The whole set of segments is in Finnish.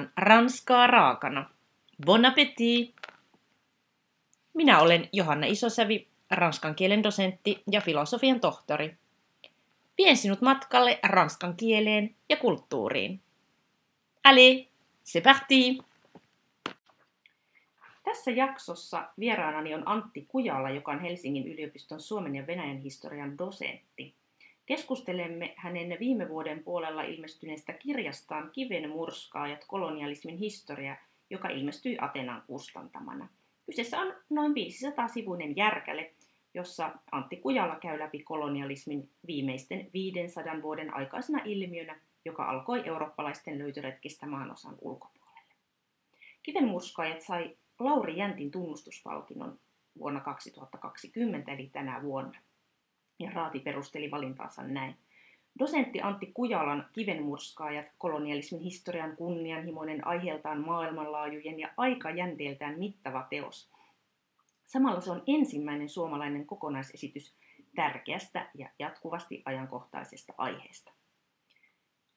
tarjoillaan ranskaa raakana. Bon appétit! Minä olen Johanna Isosävi, ranskan kielen dosentti ja filosofian tohtori. Vien sinut matkalle ranskan kieleen ja kulttuuriin. Allez, c'est parti! Tässä jaksossa vieraanani on Antti Kujala, joka on Helsingin yliopiston Suomen ja Venäjän historian dosentti. Keskustelemme hänen viime vuoden puolella ilmestyneestä kirjastaan Kiven murskaajat kolonialismin historia, joka ilmestyi Atenan kustantamana. Kyseessä on noin 500-sivuinen järkäle, jossa Antti Kujala käy läpi kolonialismin viimeisten 500 vuoden aikaisena ilmiönä, joka alkoi eurooppalaisten löytöretkistä maanosan ulkopuolelle. Kiven murskaajat sai Lauri Jäntin tunnustuspalkinnon vuonna 2020, eli tänä vuonna. Ja Raati perusteli valintaansa näin. Dosentti Antti Kujalan kivenmurskaajat, kolonialismin historian kunnianhimoinen aiheeltaan maailmanlaajujen ja aikajänteeltään mittava teos. Samalla se on ensimmäinen suomalainen kokonaisesitys tärkeästä ja jatkuvasti ajankohtaisesta aiheesta.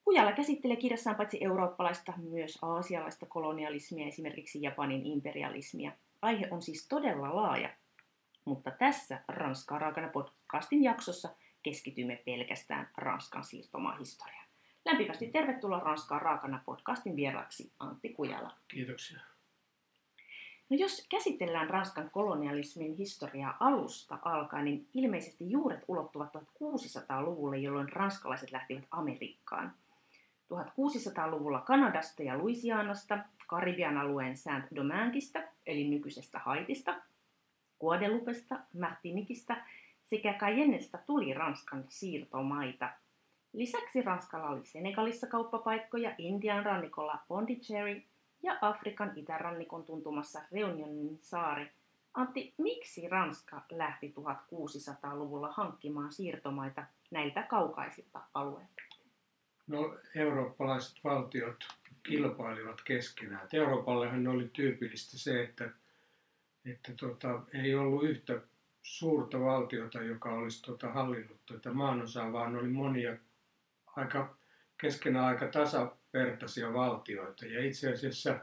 Kujala käsittelee kirjassaan paitsi eurooppalaista, myös aasialaista kolonialismia, esimerkiksi Japanin imperialismia. Aihe on siis todella laaja, mutta tässä Ranskaa raakana podcastin jaksossa keskitymme pelkästään Ranskan siirtomaahistoriaan. Lämpimästi tervetuloa Ranskaa raakana podcastin vieraksi Antti Kujala. Kiitoksia. No jos käsitellään Ranskan kolonialismin historiaa alusta alkaen, niin ilmeisesti juuret ulottuvat 1600-luvulle, jolloin ranskalaiset lähtivät Amerikkaan. 1600-luvulla Kanadasta ja Louisianasta, Karibian alueen Saint-Domingueista, eli nykyisestä Haitista, Guadelupesta, Martinikista sekä Cayennesta tuli Ranskan siirtomaita. Lisäksi Ranskalla oli Senegalissa kauppapaikkoja, Intian rannikolla Pondicherry ja Afrikan itärannikon tuntumassa Reunionin saari. Antti, miksi Ranska lähti 1600-luvulla hankkimaan siirtomaita näiltä kaukaisilta alueilta? No, eurooppalaiset valtiot kilpailivat keskenään. Euroopallehan oli tyypillistä se, että, että tota, ei ollut yhtä suurta valtiota, joka olisi tota, hallinnut tätä maanosaa, vaan oli monia aika, keskenään aika tasavertaisia valtioita. Ja itse asiassa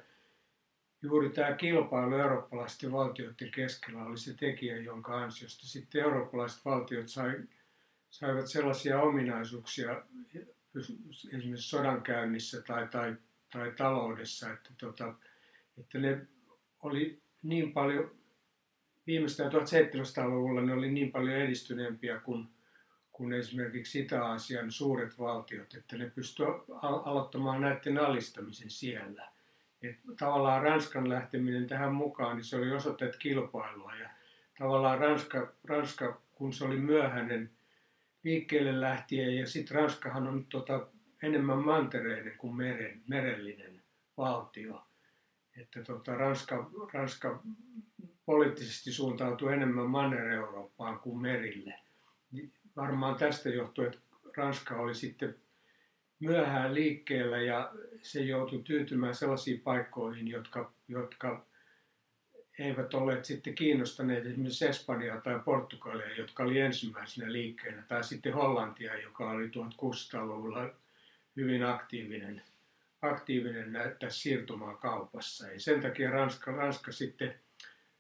juuri tämä kilpailu eurooppalaisten valtioiden keskellä oli se tekijä, jonka ansiosta sitten eurooppalaiset valtiot sai, saivat sellaisia ominaisuuksia esimerkiksi sodankäynnissä tai, tai, tai taloudessa, että, tota, että ne oli niin paljon, viimeistään 1700-luvulla ne oli niin paljon edistyneempiä kuin, kuin esimerkiksi Itä-Aasian suuret valtiot, että ne pystyivät aloittamaan näiden alistamisen siellä. Et tavallaan Ranskan lähteminen tähän mukaan, niin se oli osoitteet kilpailua ja tavallaan Ranska, Ranska kun se oli myöhäinen liikkeelle lähtien. Ja sitten Ranskahan on tota, enemmän mantereinen kuin meren, merellinen valtio. Että tota, Ranska, Ranska poliittisesti suuntautuu enemmän Manner-Eurooppaan kuin merille. Niin varmaan tästä johtuu, että Ranska oli sitten myöhään liikkeellä ja se joutui tyytymään sellaisiin paikkoihin, jotka, jotka eivät olleet sitten kiinnostaneet esimerkiksi Espanjaa tai Portugalia, jotka oli ensimmäisenä liikkeenä, tai sitten Hollantia, joka oli 1600-luvulla hyvin aktiivinen, aktiivinen tässä siirtomaakaupassa. Ja sen takia Ranska, Ranska sitten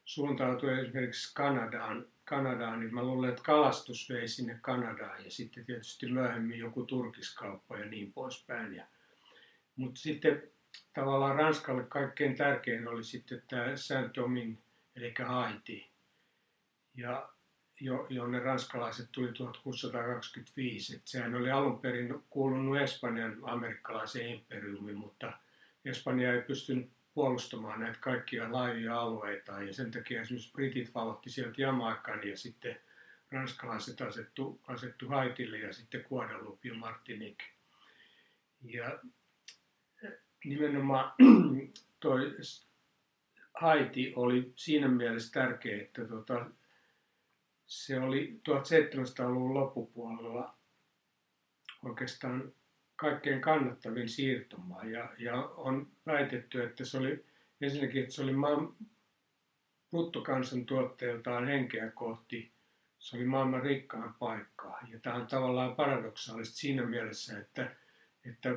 suuntautui esimerkiksi Kanadaan, Kanadaan, niin mä luulen, että kalastus vei sinne Kanadaan ja sitten tietysti myöhemmin joku turkiskauppa ja niin poispäin. Ja, mutta sitten tavallaan Ranskalle kaikkein tärkein oli sitten tämä Saint-Domingue, eli Haiti, ja jonne ranskalaiset tuli 1625. Et sehän oli alun perin kuulunut Espanjan amerikkalaiseen imperiumiin, mutta Espanja ei pystynyt puolustamaan näitä kaikkia laajoja alueita ja sen takia esimerkiksi britit valotti sieltä Jamaikan ja sitten ranskalaiset asettu, asettu Haitille ja sitten Guadeloupe ja Martinique. Ja nimenomaan toi Haiti oli siinä mielessä tärkeä, että tota, se oli 1700-luvun loppupuolella oikeastaan kaikkein kannattavin siirtomaa. Ja, ja on väitetty, että se oli ensinnäkin, että se oli maan bruttokansantuotteeltaan henkeä kohti, se oli maailman rikkaan paikkaa. Ja tämä on tavallaan paradoksaalista siinä mielessä, että, että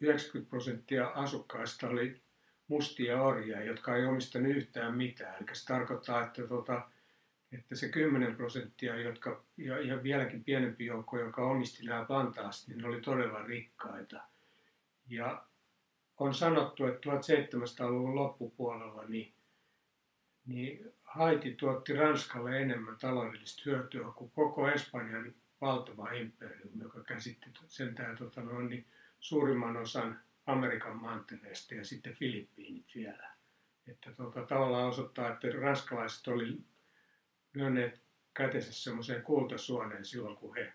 90 prosenttia asukkaista oli mustia orjia, jotka ei omistanut yhtään mitään. Eli se tarkoittaa, että, tuota, että se 10 prosenttia, jotka, ja, ja vieläkin pienempi joukko, joka omisti nämä plantaasit, niin ne oli todella rikkaita. Ja on sanottu, että 1700-luvun loppupuolella niin, niin Haiti tuotti Ranskalle enemmän taloudellista hyötyä kuin koko Espanjan valtava imperiumi, joka käsitti sentään tota noin, niin suurimman osan Amerikan mantereesta ja sitten Filippiinit vielä. Että tota, tavallaan osoittaa, että ranskalaiset oli lyöneet kätensä semmoiseen kultasuoneen silloin, kun he,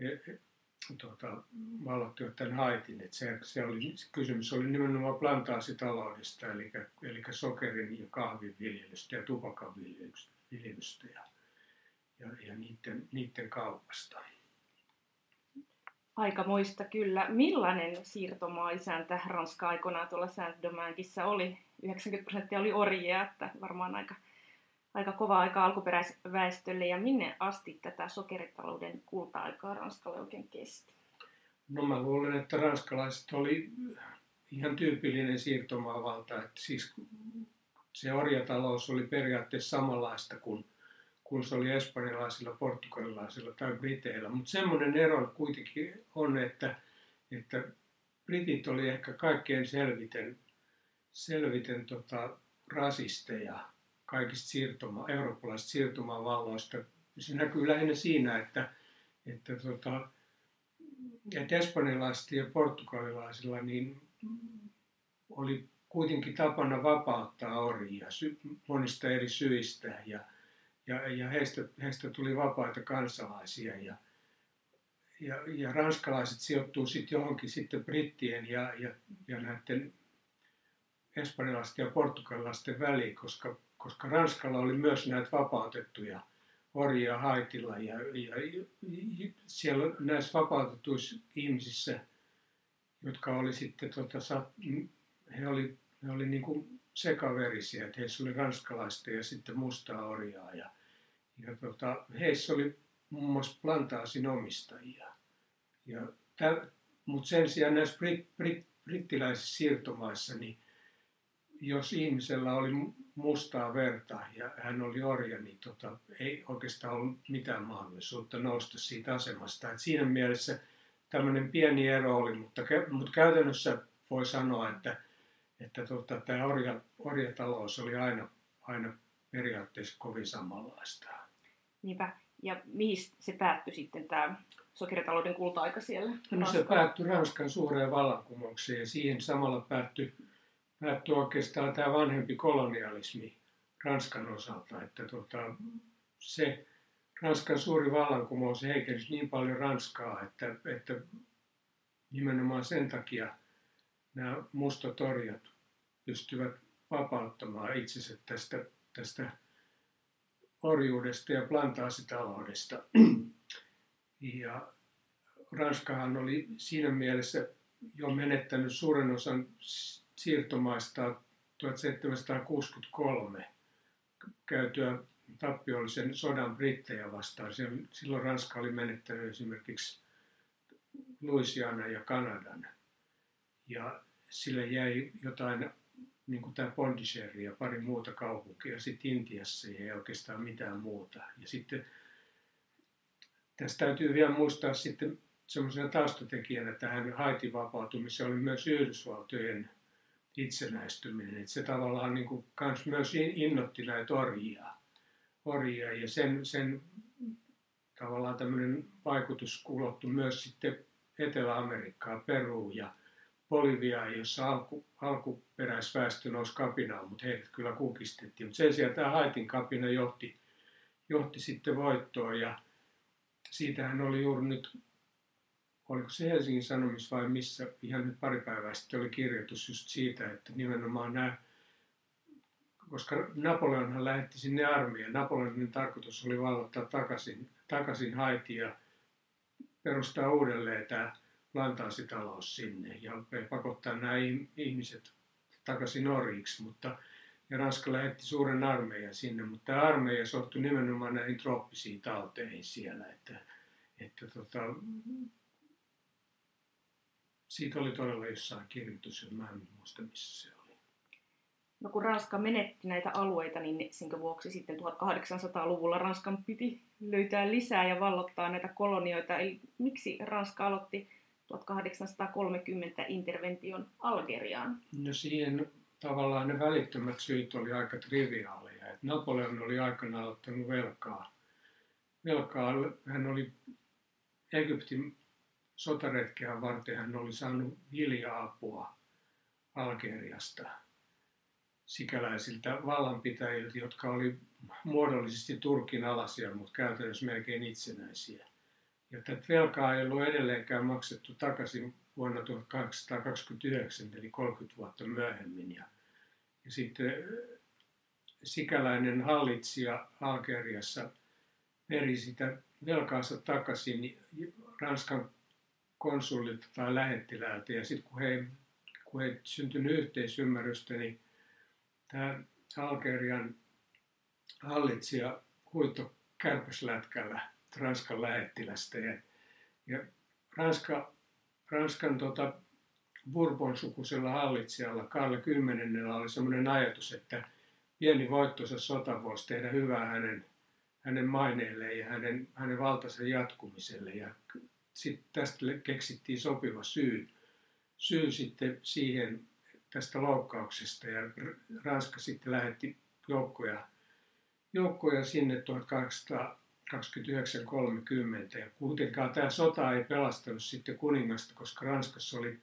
he, he tuota, vallottivat tämän Haitin. Että se, se oli, kysymys oli nimenomaan plantaasitaloudesta, eli, eli sokerin ja kahvin viljelystä ja tupakan viljelystä ja, ja, ja niiden, niiden kaupasta. Aikamoista kyllä. Millainen siirtomaa-isäntä Ranska aikoinaan tuolla Saint-Dominguissa oli? 90 prosenttia oli orjia, että varmaan aika, aika kova aika alkuperäisväestölle. Ja minne asti tätä sokeritalouden kulta-aikaa Ranskalle oikein kesti? No mä luulen, että ranskalaiset oli ihan tyypillinen siirtomaavalta. Että siis se orjatalous oli periaatteessa samanlaista kuin kuin se oli espanjalaisilla, portugalilaisilla tai briteillä. Mutta semmoinen ero kuitenkin on, että, että britit oli ehkä kaikkein selviten, selviten tota, rasisteja kaikista siirtoma, eurooppalaisista siirtomavalloista. Se näkyy lähinnä siinä, että, että, tota, että espanjalaisilla ja portugalilaisilla niin oli kuitenkin tapana vapauttaa orjia monista eri syistä. Ja, ja, ja heistä, heistä tuli vapaita kansalaisia ja, ja, ja ranskalaiset sijoittuu sitten johonkin sitten brittien ja, ja, ja näiden espanjalaisten ja portugalilaisten väliin, koska, koska Ranskalla oli myös näitä vapautettuja orjia Haitilla ja, ja, ja siellä näissä vapautetuissa ihmisissä, jotka oli sitten, tota, he oli, he oli niin kuin sekaverisiä, että heissä oli ranskalaista ja sitten mustaa orjaa. Ja, ja tota, heissä oli muun muassa plantaasin omistajia. Ja mutta sen sijaan näissä brit, brit, brittiläisissä siirtomaissa, niin jos ihmisellä oli mustaa verta ja hän oli orja, niin tota, ei oikeastaan ollut mitään mahdollisuutta nousta siitä asemasta. Et siinä mielessä tämmöinen pieni ero oli, mutta, mutta käytännössä voi sanoa, että että tota, tämä orja, orjatalous oli aina, aina periaatteessa kovin samanlaista. Niinpä. Ja mihin se päättyi sitten tämä sokeritalouden kulta-aika siellä? No se päättyi Ranskan suureen vallankumoukseen ja siihen samalla päättyi, päättyi oikeastaan tämä vanhempi kolonialismi Ranskan osalta. Että tota, se Ranskan suuri vallankumous heikensi niin paljon Ranskaa, että, että nimenomaan sen takia nämä mustat orjat pystyvät vapauttamaan itsensä tästä, tästä orjuudesta ja plantaasitaloudesta. Ja Ranskahan oli siinä mielessä jo menettänyt suuren osan siirtomaista 1763 käytyä tappiollisen sodan brittejä vastaan. Silloin Ranska oli menettänyt esimerkiksi Louisiana ja Kanadan. Ja sille jäi jotain niin kuin tämä Pondicherry ja pari muuta kaupunkia. Sitten Intiassa ei oikeastaan mitään muuta. Ja sitten tässä täytyy vielä muistaa sitten semmoisena taustatekijänä tähän Haitin vapautumiseen oli myös Yhdysvaltojen itsenäistyminen. Että se tavallaan niin kuin kans myös innotti näitä orjia. orjia ja sen, sen tavallaan tämmöinen vaikutus ulottui myös sitten Etelä-Amerikkaan, Peruun ja Boliviaa, jossa alku, alkuperäisväestö nousi kapinaan, mutta heidät kyllä kukistettiin. Mutta sen sijaan tämä Haitin kapina johti, johti sitten voittoon ja siitähän oli juuri nyt, oliko se Helsingin Sanomissa vai missä, ihan nyt pari päivää sitten oli kirjoitus just siitä, että nimenomaan nämä, koska Napoleonhan lähetti sinne armeijan, Napoleonin tarkoitus oli vallottaa takaisin, takaisin Haitia ja perustaa uudelleen tämä plantaasitalous sinne ja pakottaa nämä ihmiset takaisin Norjiksi, mutta ja Ranska lähetti suuren armeijan sinne, mutta tämä armeija sortui nimenomaan näihin trooppisiin tauteihin siellä, että, että tota, siitä oli todella jossain kirjoitus, mä en muista missä se oli. No kun Ranska menetti näitä alueita, niin sen vuoksi sitten 1800-luvulla Ranskan piti löytää lisää ja vallottaa näitä kolonioita. Eli miksi Ranska aloitti 1830 intervention Algeriaan? No siihen tavallaan ne välittömät syyt oli aika triviaaleja. Et Napoleon oli aikanaan ottanut velkaa. velkaa. Hän oli Egyptin sotaretkeä varten hän oli saanut vilja-apua Algeriasta sikäläisiltä vallanpitäjiltä, jotka oli muodollisesti Turkin alasia, mutta käytännössä melkein itsenäisiä. Ja tätä velkaa ei ollut edelleenkään maksettu takaisin vuonna 1829, eli 30 vuotta myöhemmin. Ja, ja sitten sikäläinen hallitsija Algeriassa peri sitä velkaansa takaisin Ranskan konsulilta tai lähettiläältä. Ja sitten kun he, kun he syntynyt yhteisymmärrystä, niin tämä Algerian hallitsija huito kärpäslätkällä Ranskan lähettilästä. Ja, ja Ranska, Ranskan tota, Bourbon sukuisella hallitsijalla Karle X oli sellainen ajatus, että pieni voittoisa sota voisi tehdä hyvää hänen, hänen maineelleen ja hänen, hänen valtansa jatkumiselle. Ja sitten tästä keksittiin sopiva syy, syy sitten siihen tästä loukkauksesta ja Ranska sitten lähetti joukkoja, joukkoja sinne 1829-30 ja kuitenkaan tämä sota ei pelastanut sitten kuningasta, koska Ranskassa oli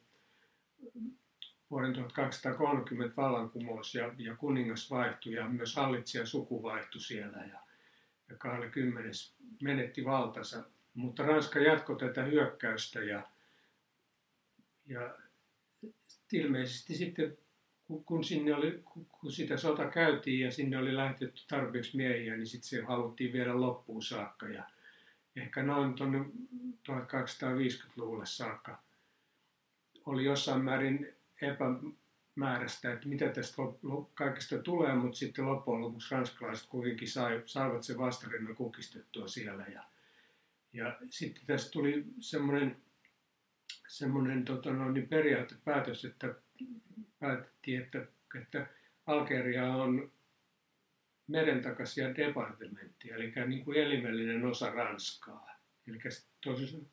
vuoden 1230 vallankumous ja, ja kuningas vaihtui ja myös hallitsija suku vaihtui siellä. Ja, ja Karle X menetti valtansa mutta Ranska jatkoi tätä hyökkäystä ja, ja ilmeisesti sitten kun, sinne oli, kun sitä sota käytiin ja sinne oli lähetetty tarpeeksi miehiä, niin sitten se haluttiin viedä loppuun saakka. Ja ehkä noin tuonne 1250-luvulle saakka oli jossain määrin epämääräistä, että mitä tästä kaikesta tulee, mutta sitten loppujen lopuksi ranskalaiset kuitenkin sai, saivat se vastarinnan kukistettua siellä. Ja, ja sitten tästä tuli semmoinen, semmoinen tota no, niin periaatepäätös, että päätettiin, että, että Algeria on merentakaisia departementtia, eli niin kuin elimellinen osa Ranskaa. Eli tosi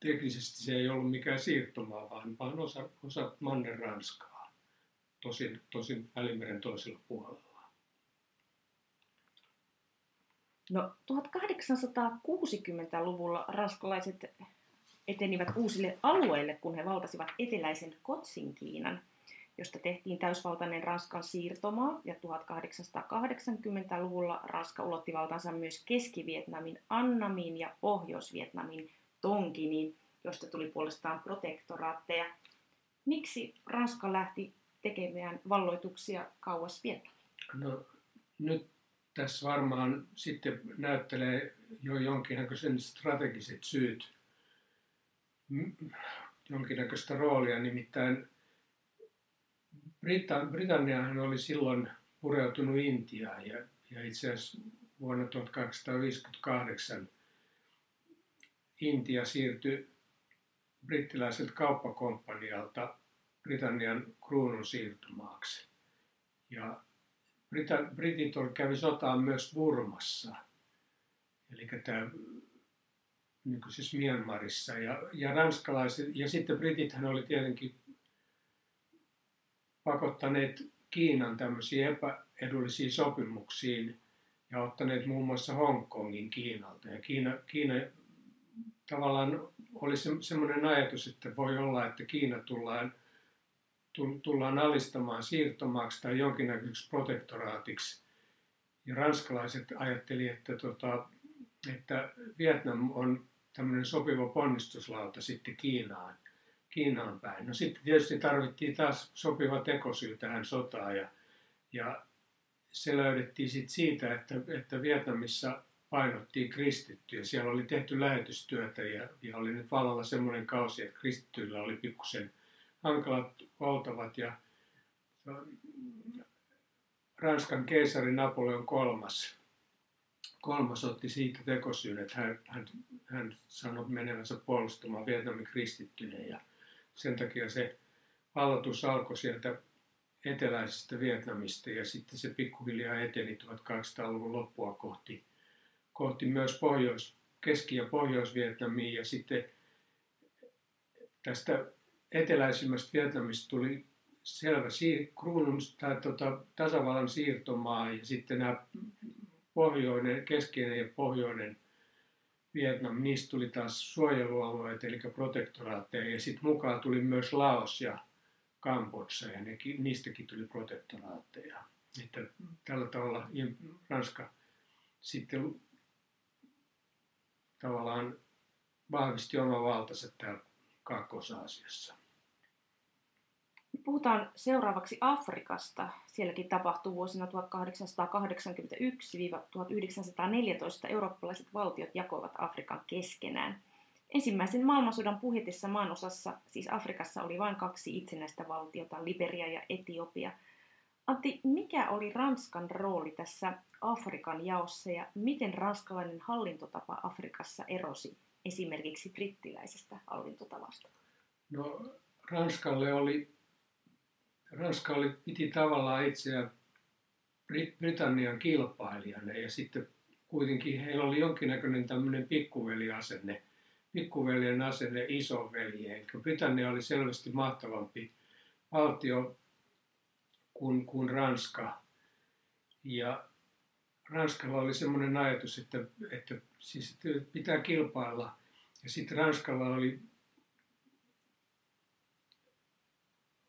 teknisesti se ei ollut mikään siirtomaa, vaan, vaan osa, osa Manner Ranskaa, tosin, tosin Välimeren toisella puolella. No 1860-luvulla ranskalaiset etenivät uusille alueille, kun he valtasivat eteläisen Kotsin Kiinan, josta tehtiin täysvaltainen Ranskan siirtomaa, ja 1880-luvulla Ranska ulotti valtansa myös Keski-Vietnamin Annamiin ja Pohjois-Vietnamin Tonkiniin, josta tuli puolestaan protektoraatteja. Miksi Ranska lähti tekemään valloituksia kauas Vietnamiin? No, nyt tässä varmaan sitten näyttelee jo jonkinnäköisen strategiset syyt, jonkinnäköistä roolia. Nimittäin Brita- Britanniahan oli silloin pureutunut Intiaan ja, ja itse asiassa vuonna 1858 Intia siirtyi brittiläiseltä kauppakomppanialta Britannian kruunun siirtomaaksi. Ja Britit kävi sotaan myös Burmassa, eli tämä niin kuin siis Myanmarissa. Ja, ja ranskalaiset, ja sitten Britithän oli tietenkin pakottaneet Kiinan tämmöisiin epäedullisiin sopimuksiin ja ottaneet muun muassa Hongkongin Kiinalta. Ja Kiina, Kiina tavallaan oli se, semmoinen ajatus, että voi olla, että Kiina tullaan tullaan alistamaan siirtomaaksi tai jonkinnäköiseksi protektoraatiksi. Ja ranskalaiset ajatteli, että, tota, että Vietnam on tämmöinen sopiva ponnistuslauta sitten Kiinaan, Kiinaan päin. No sitten tietysti tarvittiin taas sopiva tekosyy tähän sotaan ja, ja se löydettiin sitten siitä, että, että Vietnamissa painottiin kristittyjä. Siellä oli tehty lähetystyötä ja, ja oli nyt vallalla semmoinen kausi, että kristittyillä oli pikkusen – hankalat oltavat ja Ranskan keisari Napoleon kolmas, kolmas otti siitä tekosyyn, että hän, hän, hän sanoi menevänsä puolustamaan Vietnamin kristittyjä ja sen takia se valloitus alkoi sieltä eteläisestä Vietnamista ja sitten se pikkuhiljaa eteni 1800-luvun loppua kohti, kohti myös Pohjois, Keski- ja Pohjois-Vietnamiin ja sitten tästä eteläisimmästä Vietnamista tuli selvä kruunun tai tota, tasavallan siirtomaa ja sitten nämä pohjoinen, keskeinen ja pohjoinen Vietnam, niistä tuli taas suojelualueet, eli protektoraatteja, ja sitten mukaan tuli myös Laos ja Kambodsa, ja nekin, niistäkin tuli protektoraatteja. Että tällä tavalla Ranska sitten tavallaan vahvisti oma valtansa täällä Kaakkois-Aasiassa. Puhutaan seuraavaksi Afrikasta. Sielläkin tapahtuu vuosina 1881-1914 eurooppalaiset valtiot jakoivat Afrikan keskenään. Ensimmäisen maailmansodan puhetessa maanosassa, siis Afrikassa, oli vain kaksi itsenäistä valtiota, Liberia ja Etiopia. Antti, mikä oli Ranskan rooli tässä Afrikan jaossa ja miten ranskalainen hallintotapa Afrikassa erosi esimerkiksi brittiläisestä hallintotavasta? No, Ranskalle oli Ranska oli, piti tavallaan itseään Britannian kilpailijana ja sitten kuitenkin heillä oli jonkinnäköinen tämmöinen pikkuveliasenne, pikkuveljen asenne isoveljeen. Eli Britannia oli selvästi mahtavampi valtio kuin, kuin Ranska. Ja Ranskalla oli semmoinen ajatus, että, että siis pitää kilpailla. Ja sitten Ranskalla oli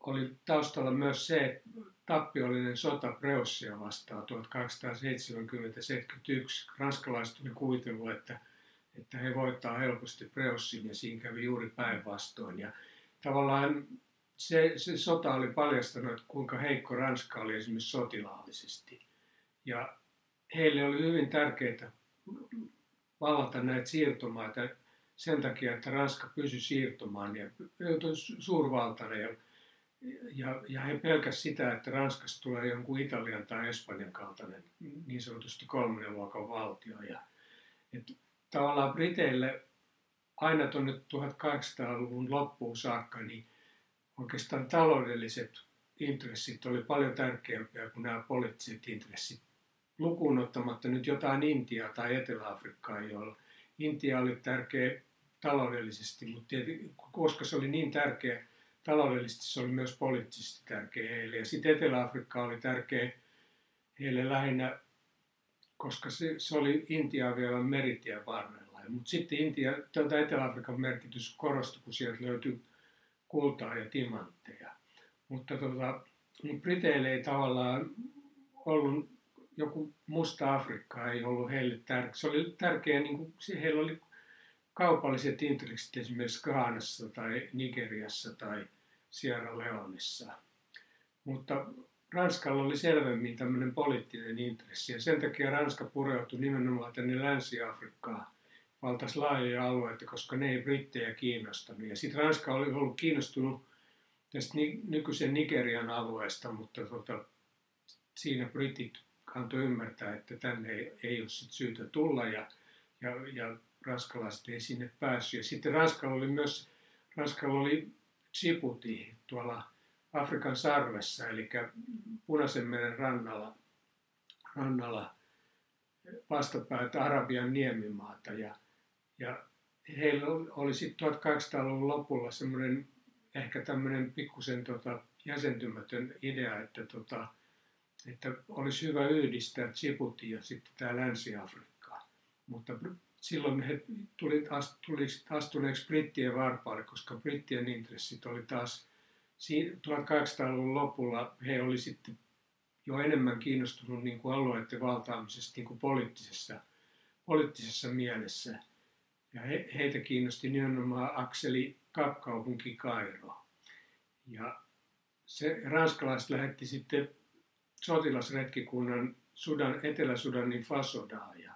oli taustalla myös se tappiollinen sota Preussia vastaan 1870-71. Ranskalaiset oli kuvitellut, että, että he voittaa helposti Preussin ja siinä kävi juuri päinvastoin. Ja tavallaan se, se sota oli paljastanut, että kuinka heikko Ranska oli esimerkiksi sotilaallisesti. Ja heille oli hyvin tärkeää vallata näitä siirtomaita sen takia, että Ranska pysyi siirtomaan ja suurvaltana ja ja, ja he pelkäsivät sitä, että Ranskasta tulee jonkun Italian tai Espanjan kaltainen niin sanotusti kolmannen luokan valtio. Ja, et tavallaan Briteille aina tuonne 1800-luvun loppuun saakka, niin oikeastaan taloudelliset intressit oli paljon tärkeämpiä kuin nämä poliittiset intressit. Lukuun ottamatta nyt jotain Intiaa tai Etelä-Afrikkaa, joilla Intia oli tärkeä taloudellisesti, mutta koska se oli niin tärkeä taloudellisesti se oli myös poliittisesti tärkeä heille. Ja sitten Etelä-Afrikka oli tärkeä heille lähinnä, koska se, se oli Intia vielä meritien varrella. Mutta sitten Intia, tuota Etelä-Afrikan merkitys korostui, kun sieltä löytyi kultaa ja timantteja. Mutta tota, niin Briteille ei tavallaan ollut joku musta Afrikka ei ollut heille tärkeä. Se oli tärkeä, niin kuin, heillä oli kaupalliset intressit esimerkiksi Ghanassa tai Nigeriassa tai Sierra Leoneissa. Mutta Ranskalla oli selvemmin tämmöinen poliittinen intressi ja sen takia Ranska pureutui nimenomaan tänne Länsi-Afrikkaan valtaisi laajoja alueita, koska ne ei brittejä kiinnostanut. Ja sitten Ranska oli ollut kiinnostunut tästä nykyisen Nigerian alueesta, mutta tota, siinä britit antoi ymmärtää, että tänne ei, ei ole sit syytä tulla ja, ja, ja ranskalaiset ei sinne päässyt. Ja sitten Ranskalla oli myös Ranskalla oli Djibouti tuolla Afrikan sarvessa, eli Punaisen meren rannalla, rannalla vastapäätä Arabian niemimaata. Ja, ja heillä oli sitten 1800-luvun lopulla semmoinen ehkä tämmöinen pikkusen tota, jäsentymätön idea, että, tota, että olisi hyvä yhdistää Djibouti ja sitten tämä Länsi-Afrikkaa. Mutta silloin he tuli, tuli astuneeksi brittien varpaalle, koska brittien intressit oli taas 1800-luvun lopulla he oli sitten jo enemmän kiinnostunut niin kuin alueiden valtaamisesta niin kuin poliittisessa, poliittisessa mielessä. Ja he, heitä kiinnosti nimenomaan akseli kakkaupunki Kairo. Ja se ranskalaiset lähetti sitten sotilasretkikunnan Sudan, Etelä-Sudanin Fasodaan. Ja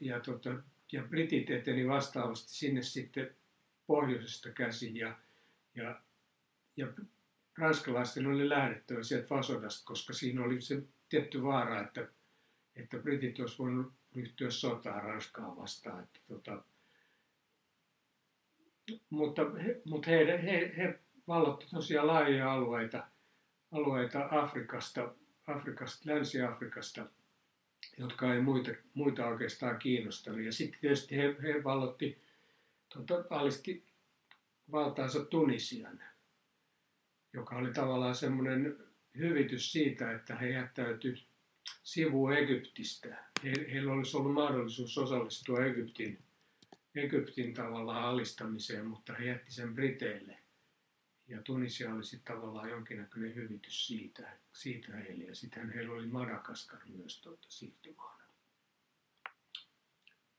ja, tota, ja britit eteni vastaavasti sinne sitten pohjoisesta käsin ja, ja, ja ranskalaisten oli lähdettävä sieltä Fasodasta, koska siinä oli se tietty vaara, että, että britit olisi voinut ryhtyä sotaan Ranskaa vastaan. Että, tota, mutta he, mutta he, he, he vallotti tosiaan laajoja alueita, alueita Afrikasta, Afrikasta, Länsi-Afrikasta, jotka ei muita, muita oikeastaan kiinnostanut. Ja sitten tietysti he, he vallotti, tuota, alisti valtaansa Tunisian, joka oli tavallaan semmoinen hyvitys siitä, että he jättäytyivät sivuun Egyptistä. He, heillä olisi ollut mahdollisuus osallistua Egyptin, Egyptin tavallaan alistamiseen, mutta he jätti sen Briteille. Ja Tunisia oli sitten tavallaan jonkinnäköinen hyvitys siitä, siitä heille. Ja sitten heillä oli Madagaskar myös tuota siirtomaana.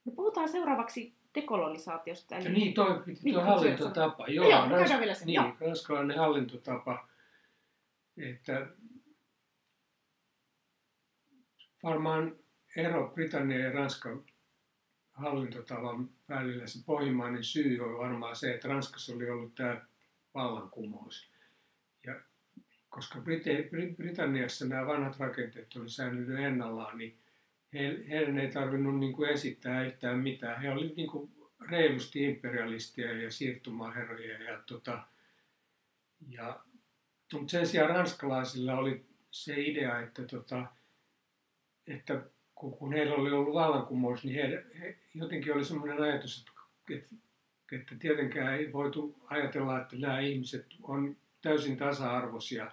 No puhutaan seuraavaksi dekolonisaatiosta. Eli... Ja niin, toi, piti niin, toi hallintotapa. Joo, joo rans... vielä sen. Niin, joo. ranskalainen hallintotapa. Että varmaan ero Britannian ja Ranskan hallintotavan välillä se pohjimmainen syy on varmaan se, että Ranskassa oli ollut tämä vallankumous. Ja koska Britanniassa nämä vanhat rakenteet oli säilynyt ennallaan, niin he, heidän ei tarvinnut niin kuin esittää yhtään mitään. He olivat niin kuin reilusti imperialistia ja siirtomaaherroja. Ja, tota, ja, mutta sen sijaan ranskalaisilla oli se idea, että, tota, että kun, kun heillä oli ollut vallankumous, niin he, he, jotenkin oli sellainen ajatus, että, että tietenkään ei voitu ajatella, että nämä ihmiset on täysin tasa-arvoisia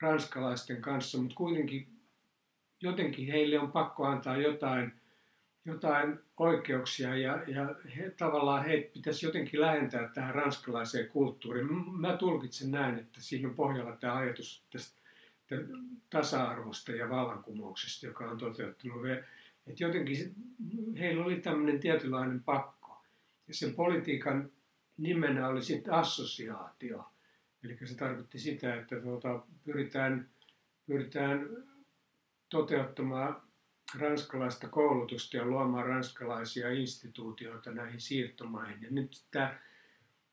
ranskalaisten kanssa, mutta kuitenkin jotenkin heille on pakko antaa jotain, jotain oikeuksia ja, ja he, tavallaan heitä pitäisi jotenkin lähentää tähän ranskalaiseen kulttuuriin. Mä tulkitsen näin, että siinä on pohjalla tämä ajatus tästä tasa-arvosta ja vallankumouksesta, joka on toteuttanut. Että jotenkin heillä oli tämmöinen tietynlainen pakko. Ja sen politiikan nimenä oli sitten assosiaatio. Eli se tarkoitti sitä, että tuota, pyritään, pyritään toteuttamaan ranskalaista koulutusta ja luomaan ranskalaisia instituutioita näihin siirtomaihin. Ja nyt tämä,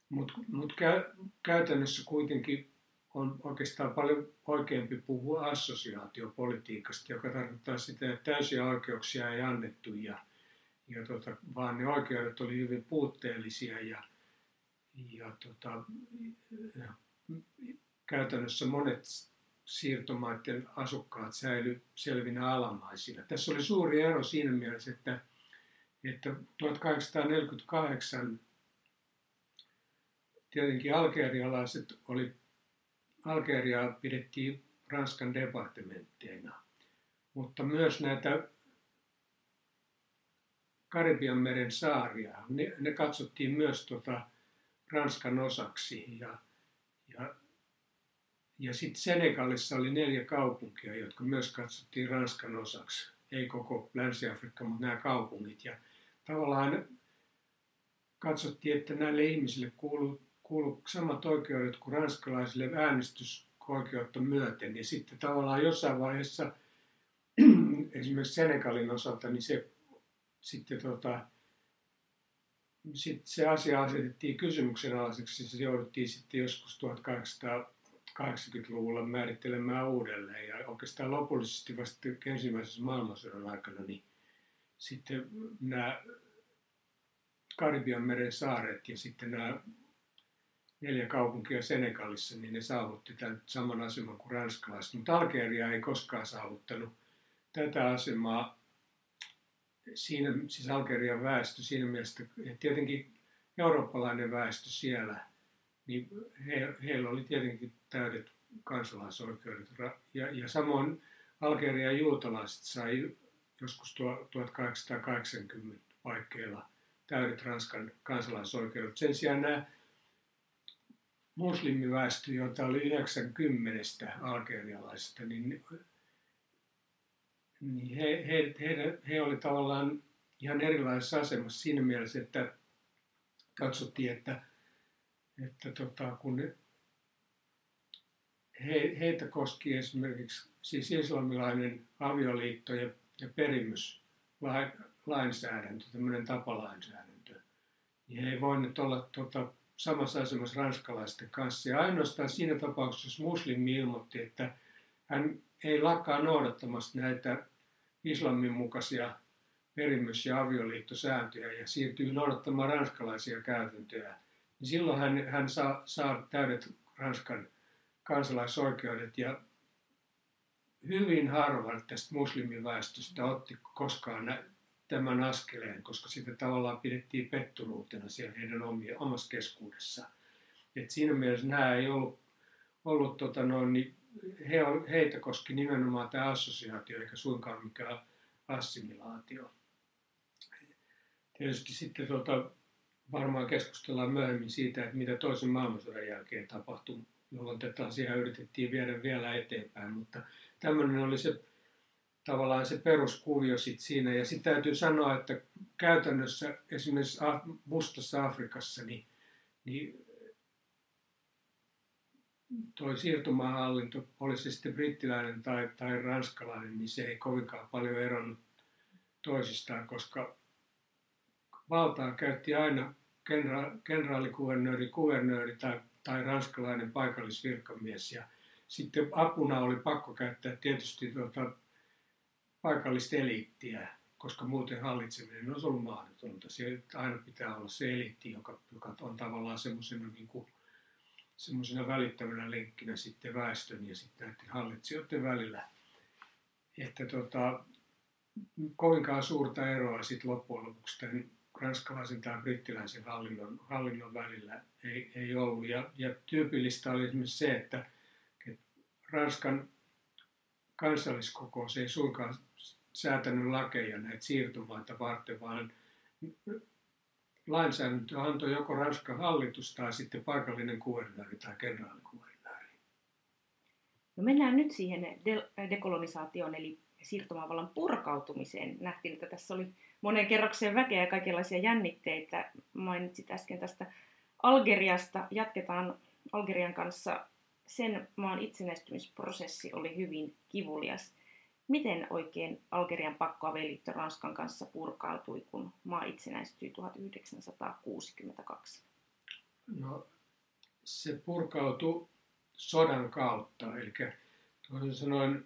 mutta mut käy, käytännössä kuitenkin on oikeastaan paljon oikeampi puhua assosiaatiopolitiikasta, joka tarkoittaa sitä, että täysiä oikeuksia ei annettu, ja, ja tota, vaan ne oikeudet oli hyvin puutteellisia ja, ja tota, käytännössä monet siirtomaiden asukkaat säily selvinä alamaisina. Tässä oli suuri ero siinä mielessä, että, että 1848 tietenkin algerialaiset oli, Algeriaa pidettiin Ranskan departementteina, mutta myös näitä Karibian meren saaria, ne, ne katsottiin myös tota Ranskan osaksi ja, ja ja sitten Senegalissa oli neljä kaupunkia, jotka myös katsottiin Ranskan osaksi. Ei koko Länsi-Afrikka, mutta nämä kaupungit. Ja tavallaan katsottiin, että näille ihmisille kuuluu, kuuluu samat oikeudet kuin ranskalaisille äänestysoikeutta myöten. Ja sitten tavallaan jossain vaiheessa, esimerkiksi Senegalin osalta, niin se sitten tota, sit se asia asetettiin kysymyksenalaiseksi. Se jouduttiin sitten joskus 1800 80-luvulla määrittelemään uudelleen. Ja oikeastaan lopullisesti vasta ensimmäisessä maailmansodan aikana niin sitten nämä Karibian meren saaret ja sitten nämä neljä kaupunkia Senegalissa, niin ne saavutti tämän saman aseman kuin ranskalaiset. Mutta Algeria ei koskaan saavuttanut tätä asemaa. Siinä, siis Algerian väestö siinä mielessä, että tietenkin eurooppalainen väestö siellä – niin he, heillä oli tietenkin täydet kansalaisoikeudet. Ja, ja samoin Algerian juutalaiset sai joskus 1880 paikkeilla täydet Ranskan kansalaisoikeudet. Sen sijaan nämä muslimiväestö, joita oli 90 algerialaisista, niin, niin he, he, he, he oli tavallaan ihan erilaisessa asemassa siinä mielessä, että katsottiin, että että tota, kun he, heitä koski esimerkiksi siis islamilainen avioliitto ja, ja perimyslainsäädäntö, tämmöinen tapalainsäädäntö, niin he ei voineet olla tota, samassa asemassa ranskalaisten kanssa. Ja ainoastaan siinä tapauksessa, jos muslimi ilmoitti, että hän ei lakkaa noudattamasta näitä islamin mukaisia perimys- ja avioliittosääntöjä ja siirtyy noudattamaan ranskalaisia käytäntöjä, niin silloin hän, hän saa, saa täydet Ranskan kansalaisoikeudet ja hyvin harva tästä muslimiväestöstä otti koskaan tämän askeleen, koska sitä tavallaan pidettiin petturuutena siellä heidän omia, omassa keskuudessaan. Et siinä mielessä nämä ei ollut, ollut tota noin, niin he, heitä koski nimenomaan tämä assosiaatio, eikä suinkaan mikään assimilaatio. Tietysti sitten tota, varmaan keskustellaan myöhemmin siitä, että mitä toisen maailmansodan jälkeen tapahtui, jolloin tätä asiaa yritettiin viedä vielä eteenpäin, mutta tämmöinen oli se tavallaan se peruskuvio sit siinä. Ja sitten täytyy sanoa, että käytännössä esimerkiksi Mustassa Afrikassa, niin, niin toi siirtomaahallinto, oli se sitten brittiläinen tai, tai ranskalainen, niin se ei kovinkaan paljon eronnut toisistaan, koska valtaa käytti aina kenra, kenraalikuvernööri, kuvernööri tai, tai ranskalainen paikallisvirkamies. Ja sitten apuna oli pakko käyttää tietysti tuota, paikallista eliittiä, koska muuten hallitseminen olisi ollut mahdotonta. Se aina pitää olla se eliitti, joka, joka on tavallaan semmoisena niin kuin, semmoisena välittävänä lenkkinä sitten väestön ja sitten näiden hallitsijoiden välillä. Että tota, kovinkaan suurta eroa sitten loppujen lopuksi tämän ranskalaisen tai brittiläisen hallinnon, hallinnon välillä ei, ei ollut. Ja, ja tyypillistä oli esimerkiksi se, että, että Ranskan kansalliskokous ei suinkaan säätänyt lakeja näitä siirtomaita varten, vaan lainsäädäntö antoi joko Ranskan hallitus tai sitten paikallinen kuvernööri tai kenraalikuvernööri. No mennään nyt siihen de- dekolonisaatioon eli siirtomaavallan purkautumiseen. Nähtiin, että tässä oli monen kerrokseen väkeä ja kaikenlaisia jännitteitä. Mainitsit äsken tästä Algeriasta. Jatketaan Algerian kanssa. Sen maan itsenäistymisprosessi oli hyvin kivulias. Miten oikein Algerian pakkoavioliitto Ranskan kanssa purkautui, kun maa itsenäistyi 1962? No, se purkautui sodan kautta, eli toisin sanoen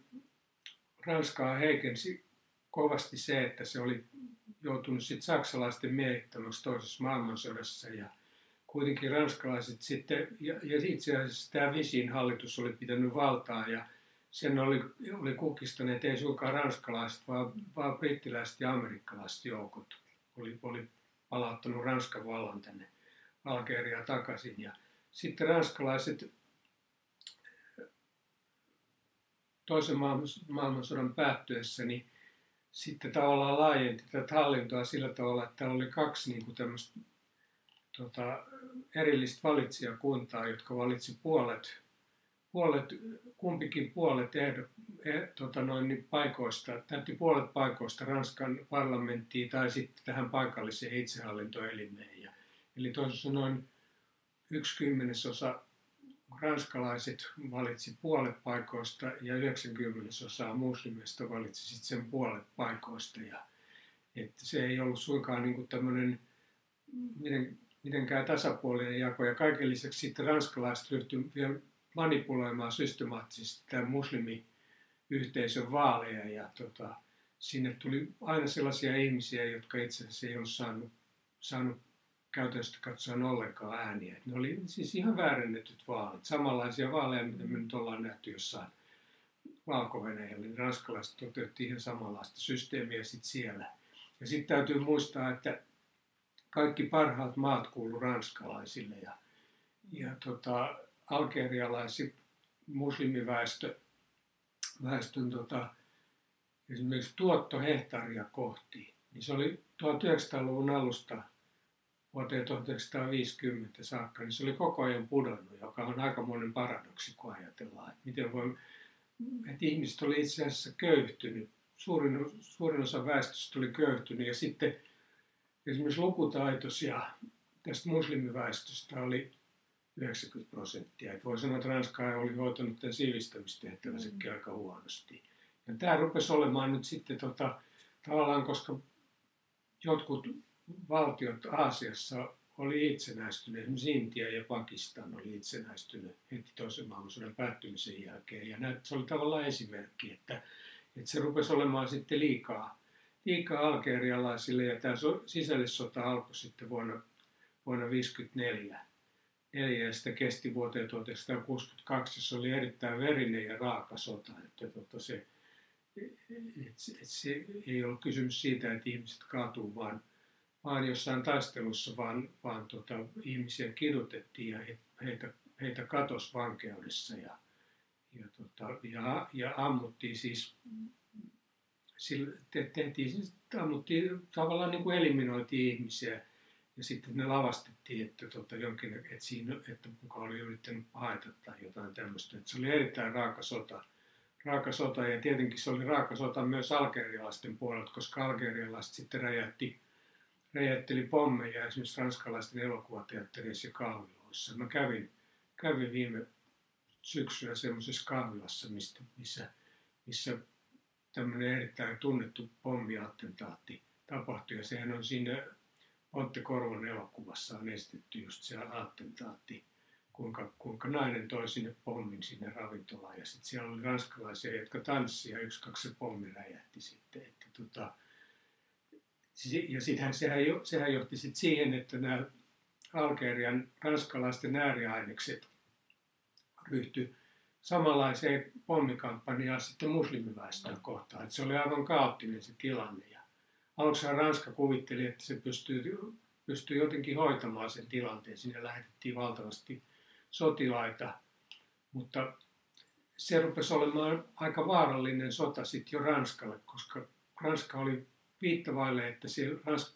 Ranskaa heikensi kovasti se, että se oli joutunut sit saksalaisten miehittämäksi toisessa maailmansodassa ja kuitenkin ranskalaiset sitten, ja, ja itse asiassa tämä Visin hallitus oli pitänyt valtaa ja sen oli, oli kukistaneet ei suinkaan ranskalaiset, vaan, vaan brittiläiset ja amerikkalaiset joukot oli, oli palauttanut Ranskan vallan tänne Algeriaan takaisin. Ja sitten ranskalaiset toisen maailmansodan päättyessä, niin sitten tavallaan laajenti tätä hallintoa sillä tavalla, että täällä oli kaksi niin tämmöistä tota, erillistä valitsijakuntaa, jotka valitsi puolet puolet, kumpikin puolet ehdo, eh, tota noin, niin paikoista, täytti puolet paikoista Ranskan parlamenttiin tai sitten tähän paikalliseen itsehallintoelimeen. Ja, eli toisin sanoen yksi kymmenesosa ranskalaiset valitsi puolet paikoista ja 90 osaa muslimista valitsi sitten sen puolet paikoista. Ja, että se ei ollut suinkaan niin tämmöinen miten, mitenkään tasapuolinen jako. Ja kaiken lisäksi sitten ranskalaiset ryhtyivät vielä manipuloimaan systemaattisesti tämän muslimiyhteisön vaaleja ja tota, sinne tuli aina sellaisia ihmisiä, jotka itse asiassa ei ollut saanut, saanut käytännössä katsoen ollenkaan ääniä. Ne oli siis ihan väärennetyt vaalit, samanlaisia vaaleja, mitä me nyt ollaan nähty jossain valko niin ranskalaiset toteutti ihan samanlaista systeemiä sit siellä. Ja sitten täytyy muistaa, että kaikki parhaat maat kuulu ranskalaisille ja, ja tota, algerialaiset muslimiväestö väestön tota, esimerkiksi tuotto hehtaaria kohti, niin se oli 1900-luvun alusta vuoteen 1950 saakka, niin se oli koko ajan pudonnut, joka on aikamoinen paradoksi, kun ajatellaan, että miten voi, että ihmiset oli itse asiassa köyhtynyt, suurin, suurin osa väestöstä oli köyhtynyt ja sitten esimerkiksi lukutaitoisia tästä muslimiväestöstä oli 90 prosenttia. Et voi sanoa, että Ranska oli hoitanut tämän sivistämistehtävänsäkin mm. aika huonosti. Ja tämä rupesi olemaan nyt sitten tota, tavallaan, koska jotkut valtiot Aasiassa oli itsenäistynyt, esimerkiksi Intia ja Pakistan oli itsenäistynyt heti toisen maailmansodan päättymisen jälkeen. Ja näet, se oli tavallaan esimerkki, että, että se rupesi olemaan sitten liikaa, liikaa algerialaisille ja tämä sisällissota alkoi sitten vuonna, vuonna 1954 eli ja sitä kesti vuoteen 1962. Se oli erittäin verinen ja raaka sota. Että tota se, et, et se ei ollut kysymys siitä, että ihmiset kaatuu vaan, vaan jossain taistelussa, vaan, vaan tota, ihmisiä kidutettiin ja heitä, heitä katosi vankeudessa ja, ja, tota, ja, ja ammuttiin siis sillä tehtiin, siis ammuttiin, tavallaan niin kuin eliminoitiin ihmisiä ja sitten ne lavastettiin, että, tota, jonkin, että, siinä, että kuka oli yrittänyt haeta tai jotain tämmöistä. Että se oli erittäin raaka sota. Raaka sota ja tietenkin se oli raaka sota myös algerialaisten puolelta, koska algerialaiset sitten räjähti, räjähteli pommeja esimerkiksi ranskalaisten elokuvateattereissa ja kahviloissa. Mä kävin, kävin viime syksyllä semmoisessa kahvilassa, mistä, missä, missä tämmöinen erittäin tunnettu pommiattentaatti tapahtui. Ja sehän on siinä Ontte Korvon elokuvassa on esitetty just se attentaatti, kuinka, kuinka nainen toi sinne pommin sinne ravintolaan. Ja sitten siellä oli ranskalaisia, jotka tanssivat ja yksi, kaksi se pommi räjähti sitten. Että tota, ja sittenhän sehän, sehän johti sitten siihen, että nämä Algerian ranskalaisten ääriainekset ryhtyi samanlaiseen pommikampanjaan sitten muslimiväestöä kohtaan. Että se oli aivan kaoottinen se tilanne. Aluksi Ranska kuvitteli, että se pystyy, pystyy jotenkin hoitamaan sen tilanteen. Sinne lähetettiin valtavasti sotilaita, mutta se rupesi olemaan aika vaarallinen sota sitten jo Ranskalle, koska Ranska oli viittavaille, että, se,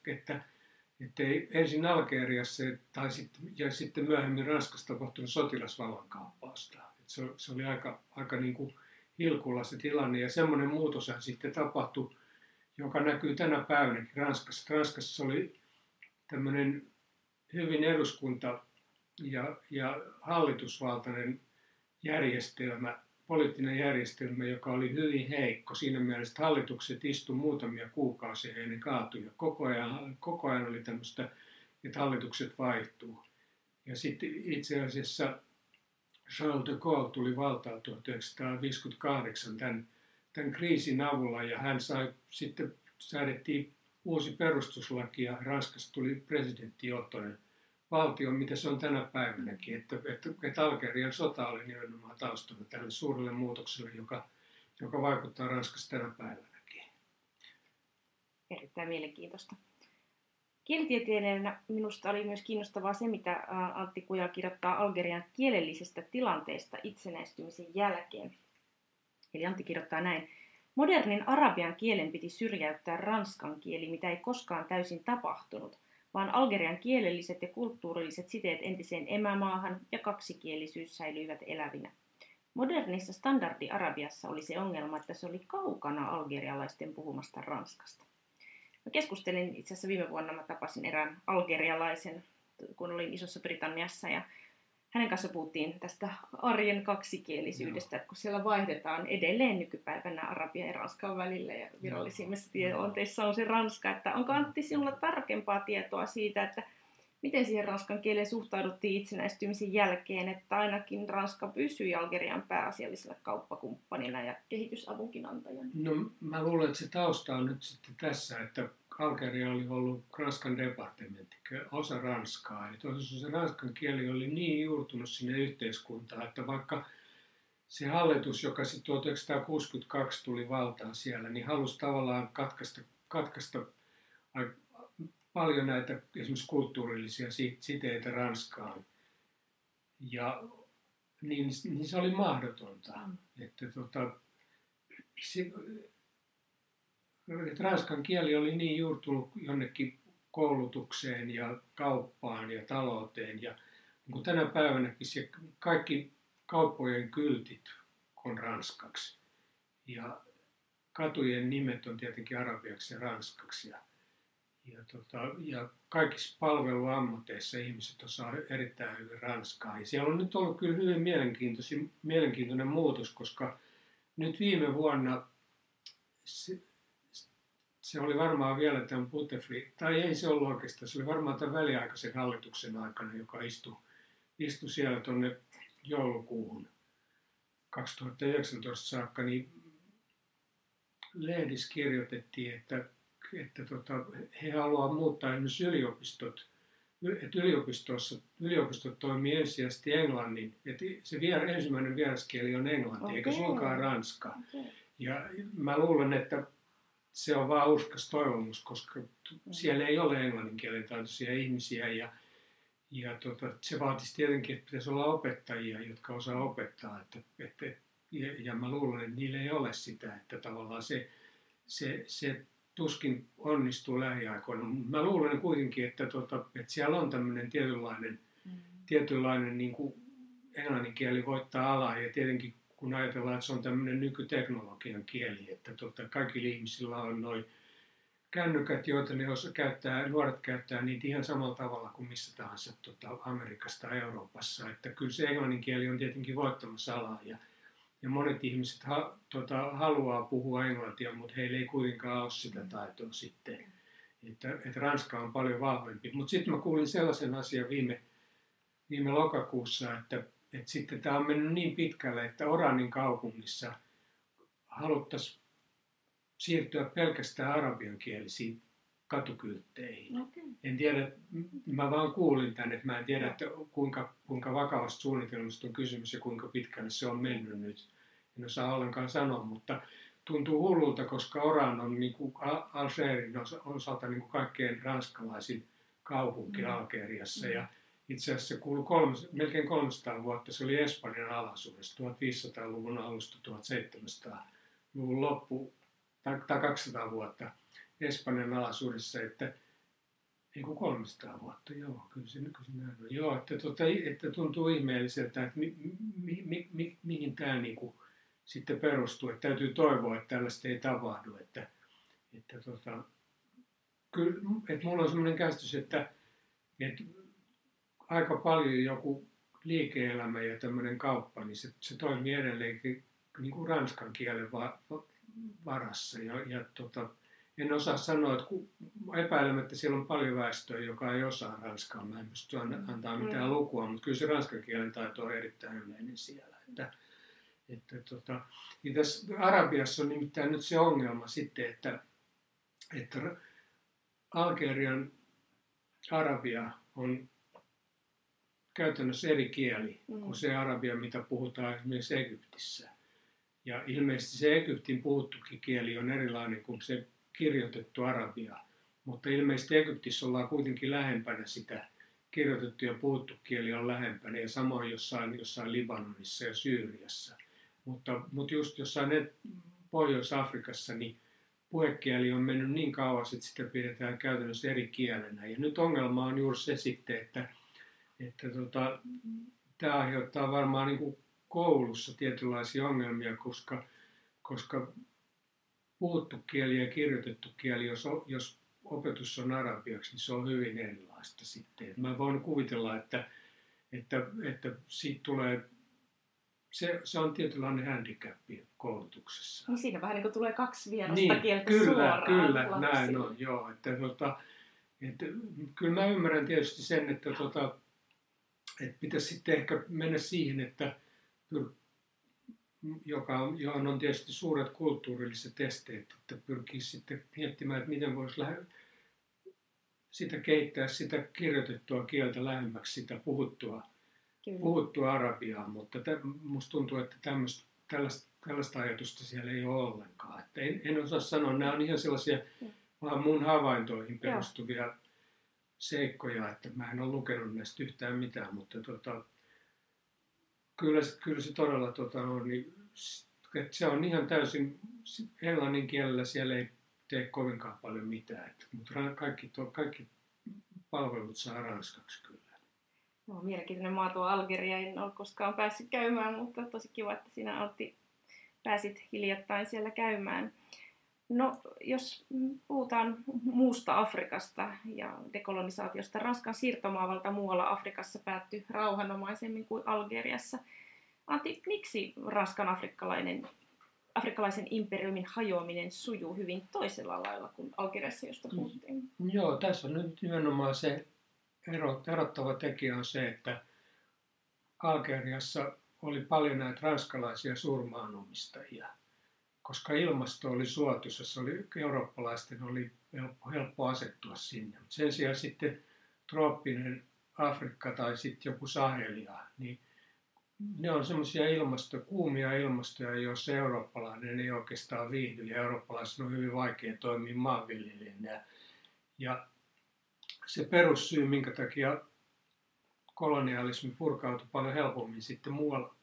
että, että ei ensin Algeriassa tai sitten, ja sitten myöhemmin Ranskassa tapahtunut sotilasvallankaappausta se, se oli aika, aika niin kuin hilkulla se tilanne. Ja semmoinen muutos sitten tapahtui, joka näkyy tänä päivänäkin Ranskassa. Ranskassa oli tämmöinen hyvin eduskunta- ja, ja hallitusvaltainen järjestelmä, poliittinen järjestelmä, joka oli hyvin heikko. Siinä mielessä, että hallitukset istu muutamia kuukausia ennen kaatuja. Koko ajan, koko ajan oli tämmöistä, että hallitukset vaihtuu. Ja sitten itse asiassa Charles de Gaulle tuli valtaan 1958 tämän, tämän kriisin avulla ja hän sai sitten säädettiin uusi perustuslaki ja Ranskasta tuli presidenttijohtoinen valtio, mitä se on tänä päivänäkin, että, että, että Algerian sota oli nimenomaan taustalla tälle suurelle muutokselle, joka, joka vaikuttaa Ranskassa tänä päivänäkin. Erittäin mielenkiintoista. Kielitieteilijänä minusta oli myös kiinnostavaa se, mitä Antti Kuja kirjoittaa Algerian kielellisestä tilanteesta itsenäistymisen jälkeen. Eli Antti kirjoittaa näin. Modernin arabian kielen piti syrjäyttää ranskan kieli, mitä ei koskaan täysin tapahtunut, vaan Algerian kielelliset ja kulttuurilliset siteet entiseen emämaahan ja kaksikielisyys säilyivät elävinä. Modernissa standardi-arabiassa oli se ongelma, että se oli kaukana algerialaisten puhumasta ranskasta. Mä keskustelin itse asiassa viime vuonna, mä tapasin erään algerialaisen, kun olin Isossa Britanniassa ja hänen kanssa puhuttiin tästä arjen kaksikielisyydestä, että kun siellä vaihdetaan edelleen nykypäivänä Arabia ja Ranskan välillä ja virallisimmissa tiedonteissa on se Ranska, että onko Antti sinulla tarkempaa tietoa siitä, että miten siihen ranskan kieleen suhtauduttiin itsenäistymisen jälkeen, että ainakin Ranska pysyi Algerian pääasiallisena kauppakumppanina ja kehitysavunkin antajana? No mä luulen, että se tausta on nyt sitten tässä, että Algeria oli ollut Ranskan departementti, osa Ranskaa. Eli tosiaan se ranskan kieli oli niin juurtunut sinne yhteiskuntaan, että vaikka se hallitus, joka sitten 1962 tuli valtaan siellä, niin halusi tavallaan katkaista, katkaista paljon näitä esimerkiksi kulttuurillisia siteitä Ranskaan. Ja niin, niin se oli mahdotonta. Mm. Että, tota, se, että ranskan kieli oli niin juurtunut jonnekin koulutukseen ja kauppaan ja talouteen. Ja niin kuin tänä päivänäkin se kaikki kauppojen kyltit on ranskaksi. Ja katujen nimet on tietenkin arabiaksi ja ranskaksi. Ja ja, tota, ja kaikissa palveluammateissa ihmiset osaa erittäin hyvin ranskaa. Ja siellä on nyt ollut kyllä hyvin mielenkiintoinen muutos, koska nyt viime vuonna se, oli varmaan vielä tämän Butefli, tai ei se ollut oikeastaan, se oli varmaan tämän väliaikaisen hallituksen aikana, joka istui, istui siellä tuonne joulukuuhun 2019 saakka, niin lehdissä kirjoitettiin, että että tota, he haluavat muuttaa esimerkiksi yliopistot että yliopistossa, yliopistot toimii ensisijaisesti englannin, että se vier, ensimmäinen vieraskieli on englanti, okay. eikä suinkaan ranska. Okay. Ja mä luulen, että se on vaan uskas toivomus, koska mm. siellä ei ole englannin kielen taitoisia ihmisiä ja, ja tota, se vaatisi tietenkin, että pitäisi olla opettajia, jotka osaa opettaa. Että, että, ja, ja mä luulen, että niillä ei ole sitä, että tavallaan se, se, se tuskin onnistuu lähiaikoina. Mä luulen kuitenkin, että, tota, että siellä on tämmöinen tietynlainen, mm. tietynlainen niin kuin englannin kieli voittaa alaa ja tietenkin kun ajatellaan, että se on tämmöinen nykyteknologian kieli, että tota, kaikilla ihmisillä on noin kännykät, joita ne osa käyttää, nuoret käyttää niitä ihan samalla tavalla kuin missä tahansa tota, Amerikassa tai Euroopassa. Että kyllä se englannin kieli on tietenkin voittamassa alaa ja, ja monet ihmiset ha, tota, haluaa puhua englantia, mutta heillä ei kuitenkaan ole sitä taitoa sitten. Että, että Ranska on paljon vahvempi. Mutta sitten mä kuulin sellaisen asian viime, viime lokakuussa, että että sitten tämä on mennyt niin pitkälle, että Oranin kaupungissa haluttaisiin siirtyä pelkästään arabiankielisiin katukyltteihin. Okay. En tiedä, mä vaan kuulin tänne, että mä en tiedä, että kuinka, kuinka vakavasta suunnitelmasta on kysymys ja kuinka pitkälle se on mennyt nyt. En osaa ollenkaan sanoa, mutta tuntuu hullulta, koska Oran on niin kuin Algerin osalta niin kuin kaikkein ranskalaisin kaupunki mm. Algeriassa. Mm. Ja itse asiassa se kuului kolme, melkein 300 vuotta. Se oli Espanjan alaisuudessa 1500-luvun alusta 1700-luvun loppu tai 200 vuotta Espanjan alaisuudessa, että ei kun 300 vuotta, joo, kyllä se nykyisin näin on. Joo, että, tuota, että tuntuu ihmeelliseltä, että mi, mi, mi, mi, mihin tämä niinku sitten perustuu. Että täytyy toivoa, että tällaista ei tapahdu. Että, että, tota, kyllä, että mulla on sellainen käsitys, että, että aika paljon joku liike-elämä ja tämmöinen kauppa, niin se, se toimii edelleenkin niin kuin ranskan kielen va, va, varassa. Ja, ja tota, en osaa sanoa, että epäilemättä siellä on paljon väestöä, joka ei osaa ranskaa. Mä en pysty antaa mitään mm. lukua, mutta kyllä se ranskan kielen taito on erittäin yleinen siellä. Että, että tota, niin tässä Arabiassa on nimittäin nyt se ongelma sitten, että, että Algerian arabia on käytännössä eri kieli mm. kuin se arabia, mitä puhutaan esimerkiksi Egyptissä. Ja ilmeisesti se Egyptin puhuttukin kieli on erilainen kuin se kirjoitettu arabia. Mutta ilmeisesti Egyptissä ollaan kuitenkin lähempänä sitä kirjoitettu ja puhuttu kieli on lähempänä ja samoin jossain, jossain Libanonissa ja Syyriassa. Mutta, mutta just jossain Pohjois-Afrikassa niin puhekieli on mennyt niin kauas, että sitä pidetään käytännössä eri kielenä. Ja nyt ongelma on juuri se sitten, että että tota, tämä aiheuttaa varmaan niin kuin koulussa tietynlaisia ongelmia, koska, koska puhuttu kieli ja kirjoitettu kieli, jos, jos opetus on arabiaksi, niin se on hyvin erilaista sitten. Mä voin kuvitella, että, että, että siitä tulee, se, se on tietynlainen handicap koulutuksessa. Niin siinä vähän niin kuin tulee kaksi vierasta niin, kieltä kyllä, suoraan Kyllä, lapsille. näin on, joo. Että, tota, että, kyllä mä ymmärrän tietysti sen, että tota, että pitäisi sitten ehkä mennä siihen, että joka on, johon on tietysti suuret kulttuurilliset esteet, että pyrkii sitten miettimään, että miten voisi lähe, sitä kehittää sitä kirjoitettua kieltä lähemmäksi sitä puhuttua, puhuttua arabiaa, mutta minusta tuntuu, että tämmöistä, tällaista, tällaista ajatusta siellä ei ole ollenkaan. Että en, en osaa sanoa, nämä on ihan sellaisia vaan mun havaintoihin perustuvia Joo seikkoja, että mä en ole lukenut näistä yhtään mitään, mutta tota, kyllä, kyllä se todella tota, on, niin, että se on ihan täysin englannin kielellä siellä ei tee kovinkaan paljon mitään, että, mutta kaikki, to, kaikki palvelut saa ranskaksi kyllä. No, mielenkiintoinen maa tuo Algeria, en ole koskaan päässyt käymään, mutta tosi kiva, että sinä Antti pääsit hiljattain siellä käymään. No, jos puhutaan muusta Afrikasta ja dekolonisaatiosta, Ranskan siirtomaavalta muualla Afrikassa päättyi rauhanomaisemmin kuin Algeriassa. Antti, miksi Ranskan afrikkalainen, afrikkalaisen imperiumin hajoaminen sujuu hyvin toisella lailla kuin Algeriassa, josta mm. puhuttiin? Joo, tässä on nyt nimenomaan se erottava tekijä on se, että Algeriassa oli paljon näitä ranskalaisia surmaanomistajia – koska ilmasto oli suotuisa, se oli, eurooppalaisten oli helppo, helppo asettua sinne. Sen sijaan sitten trooppinen Afrikka tai sitten joku Sahelia, niin ne on semmoisia ilmasto, kuumia ilmastoja, joissa eurooppalainen ei oikeastaan viihdy ja eurooppalaisen on hyvin vaikea toimia maanviljelijänä. Ja se perussyy, minkä takia kolonialismi purkautui paljon helpommin sitten muualla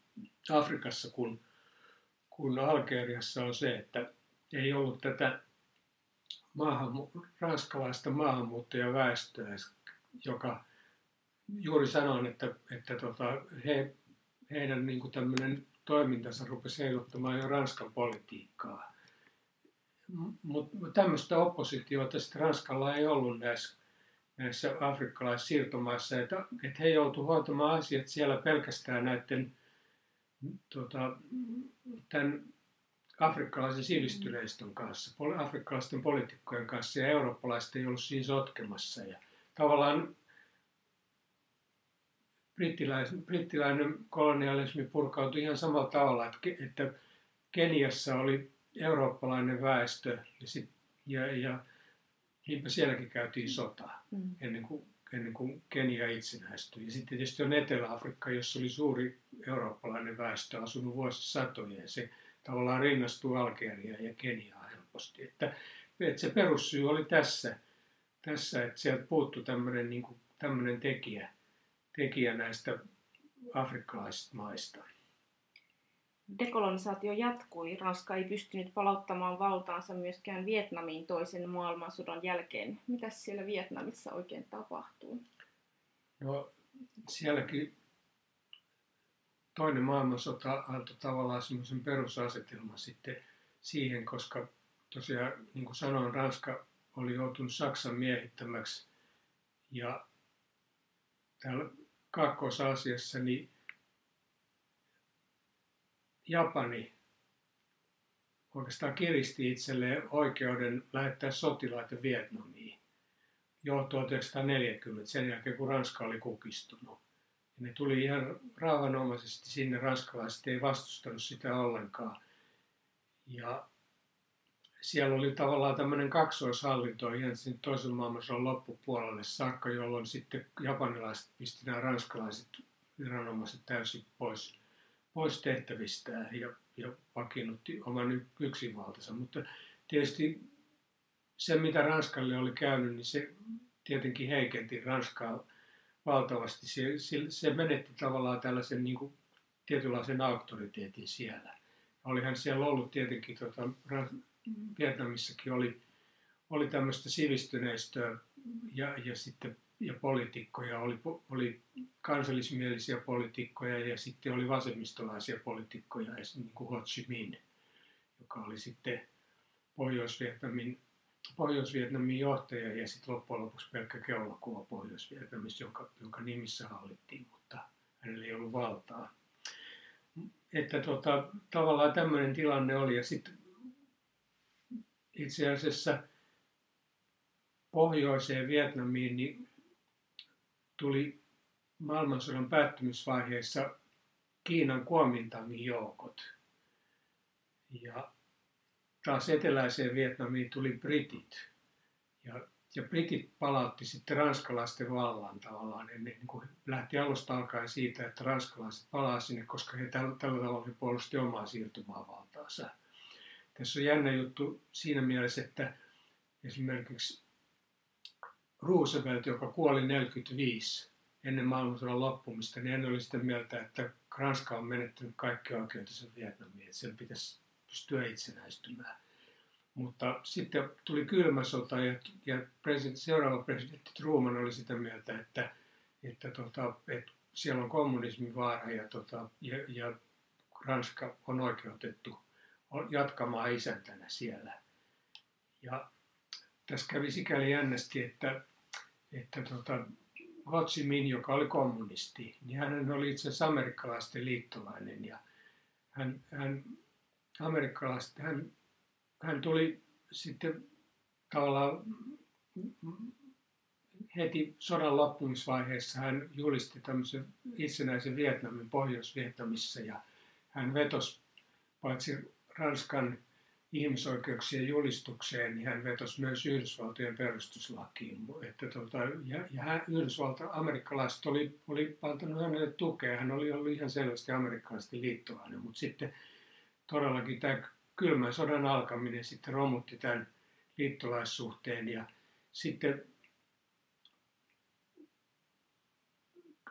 Afrikassa kuin, kuin Algeriassa on se, että ei ollut tätä maahanmu- ranskalaista maahanmuuttajaväestöä, joka juuri sanoin, että, että tota, he, heidän niin tämmöinen toimintansa rupesi heiluttamaan jo Ranskan politiikkaa. Mutta tämmöistä oppositiota sitten Ranskalla ei ollut näissä, näissä afrikkalaisissa siirtomaissa, että, että he joutuivat hoitamaan asiat siellä pelkästään näiden tota, tämän afrikkalaisen sivistyneistön kanssa, afrikkalaisten poliitikkojen kanssa ja eurooppalaiset ei ollut siinä sotkemassa. Ja tavallaan brittiläinen, brittiläinen kolonialismi purkautui ihan samalla tavalla, että, että Keniassa oli eurooppalainen väestö ja, sit, ja, ja niinpä sielläkin käytiin sotaa mm. ennen, kuin, ennen kuin Kenia itsenäistyi. Ja sitten tietysti on Etelä-Afrikka, jossa oli suuri eurooppalainen väestö asunut vuosisatoja ja se tavallaan rinnastuu Algeriaan ja Keniaan helposti. Että, että se perussyy oli tässä, tässä että sieltä puuttui tämmöinen, niin kuin, tämmöinen tekijä, tekijä näistä afrikkalaisista maista. Dekolonisaatio jatkui. Ranska ei pystynyt palauttamaan valtaansa myöskään Vietnamiin toisen maailmansodan jälkeen. Mitä siellä Vietnamissa oikein tapahtuu? No sielläkin toinen maailmansota antoi tavallaan semmoisen perusasetelman sitten siihen, koska tosiaan, niin kuin sanoin, Ranska oli joutunut Saksan miehittämäksi ja täällä Kaakkois-Aasiassa niin Japani oikeastaan kiristi itselleen oikeuden lähettää sotilaita Vietnamiin jo 1940, sen jälkeen kun Ranska oli kukistunut. Ja ne tuli ihan rauhanomaisesti sinne, ranskalaiset ei vastustanut sitä ollenkaan. Ja siellä oli tavallaan tämmöinen kaksoishallinto ihan sen toisen maailmansodan loppupuolelle saakka, jolloin sitten japanilaiset pisti nämä ranskalaiset viranomaiset täysin pois, pois tehtävistään ja, ja vakiinnutti oman yksinvaltansa. Mutta tietysti se, mitä Ranskalle oli käynyt, niin se tietenkin heikenti Ranskaa valtavasti. Se, se, menetti tavallaan tällaisen niin kuin, tietynlaisen auktoriteetin siellä. Olihan siellä ollut tietenkin, tota, Vietnamissakin oli, oli tämmöistä sivistyneistöä ja, ja sitten ja poliitikkoja, oli, oli kansallismielisiä poliitikkoja ja sitten oli vasemmistolaisia poliitikkoja, niin kuin Ho Chi Minh, joka oli sitten Pohjois-Vietnamin Pohjois-Vietnamin johtaja ja sitten loppujen lopuksi pelkkä keulakuva Pohjois-Vietnamissa, jonka, jonka nimissä hallittiin, mutta hänellä ei ollut valtaa. Että tota, tavallaan tämmöinen tilanne oli ja sitten itse asiassa pohjoiseen Vietnamiin niin tuli maailmansodan päättymisvaiheessa Kiinan Kuomintangin joukot. Ja taas eteläiseen Vietnamiin tuli britit. Ja, ja britit palautti sitten ranskalaisten vallan tavallaan. Ne niin kuin lähti alusta alkaen siitä, että ranskalaiset palaa sinne, koska he tällä, tällä tavalla he puolusti omaa siirtomaavaltaansa. Tässä on jännä juttu siinä mielessä, että esimerkiksi Roosevelt, joka kuoli 45 ennen maailmansodan loppumista, niin hän oli sitä mieltä, että Ranska on menettänyt kaikki oikeutensa Vietnamiin, että sen pitäisi pystyä itsenäistymään. Mutta sitten tuli kylmä sota ja, ja presidentti, seuraava presidentti Truman oli sitä mieltä, että, että, tota, että siellä on kommunismin vaara ja, tota, ja, ja Ranska on oikeutettu jatkamaan isäntänä siellä. Ja tässä kävi sikäli jännästi, että, että tota, Ho Chi Minh, joka oli kommunisti, niin hän oli itse asiassa amerikkalaisten liittolainen ja hän, hän amerikkalaiset, hän, hän tuli sitten tavallaan heti sodan loppumisvaiheessa hän julisti tämmöisen itsenäisen Vietnamin Pohjois-Vietnamissa ja hän vetosi paitsi Ranskan ihmisoikeuksien julistukseen, niin hän vetosi myös Yhdysvaltojen perustuslakiin. Että tota, ja, ja hän, Yhdysvalta, amerikkalaiset oli, oli antanut hänelle tukea. Hän oli ollut ihan selvästi amerikkalaisten liittolainen, mutta sitten todellakin tämä kylmän sodan alkaminen sitten romutti tämän liittolaissuhteen ja sitten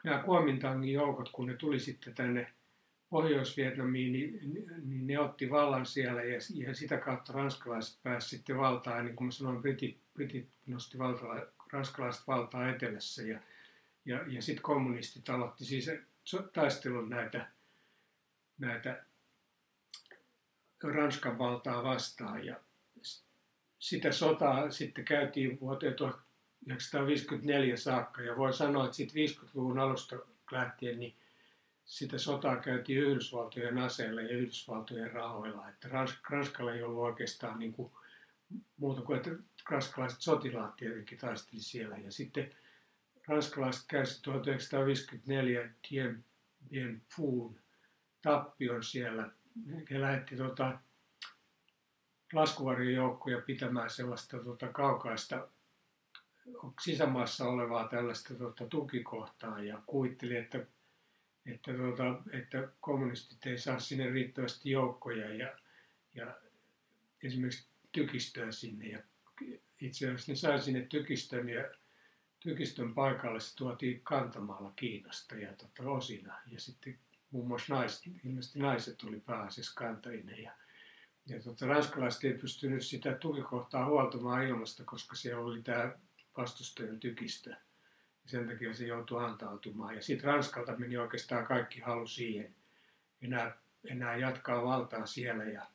nämä Kuomintangin joukot, kun ne tuli sitten tänne Pohjois-Vietnamiin, niin, niin ne otti vallan siellä ja, ja sitä kautta ranskalaiset pääsivät sitten valtaan. Niin kuin mä sanoin, britit, britit nosti valtaa, ranskalaiset valtaa etelässä ja, ja, ja sitten kommunistit aloitti siis taistelun näitä, näitä Ranskan valtaa vastaan. Ja sitä sotaa sitten käytiin vuoteen 1954 saakka ja voi sanoa, että sitten 50-luvun alusta lähtien niin sitä sotaa käytiin Yhdysvaltojen aseilla ja Yhdysvaltojen rahoilla. Että Ranskalla ei ollut oikeastaan niin kuin muuta kuin, että ranskalaiset sotilaat tietenkin taisteli siellä. Ja sitten ranskalaiset kärsivät 1954 Dien Bien tappion siellä. He lähetti tuota, laskuvarjojoukkoja pitämään sellaista tuota, kaukaista sisämaassa olevaa tällaista tuota, tukikohtaa ja kuvitteli, että että, tuota, että kommunistit ei saa sinne riittävästi joukkoja ja, ja esimerkiksi tykistöä sinne. Ja itse asiassa ne sai sinne tykistön ja tykistön paikalle se tuotiin kantamalla Kiinasta ja tota, osina. Ja sitten muun muassa naiset, ilmeisesti naiset oli pääasiassa kantajina. Ja, ja tota, ranskalaiset ei pystynyt sitä tukikohtaa huoltamaan ilmasta, koska siellä oli tämä vastustajan tykistö sen takia se joutui antautumaan. Ja sitten Ranskalta meni oikeastaan kaikki halu siihen enää, enää jatkaa valtaa siellä. Ja,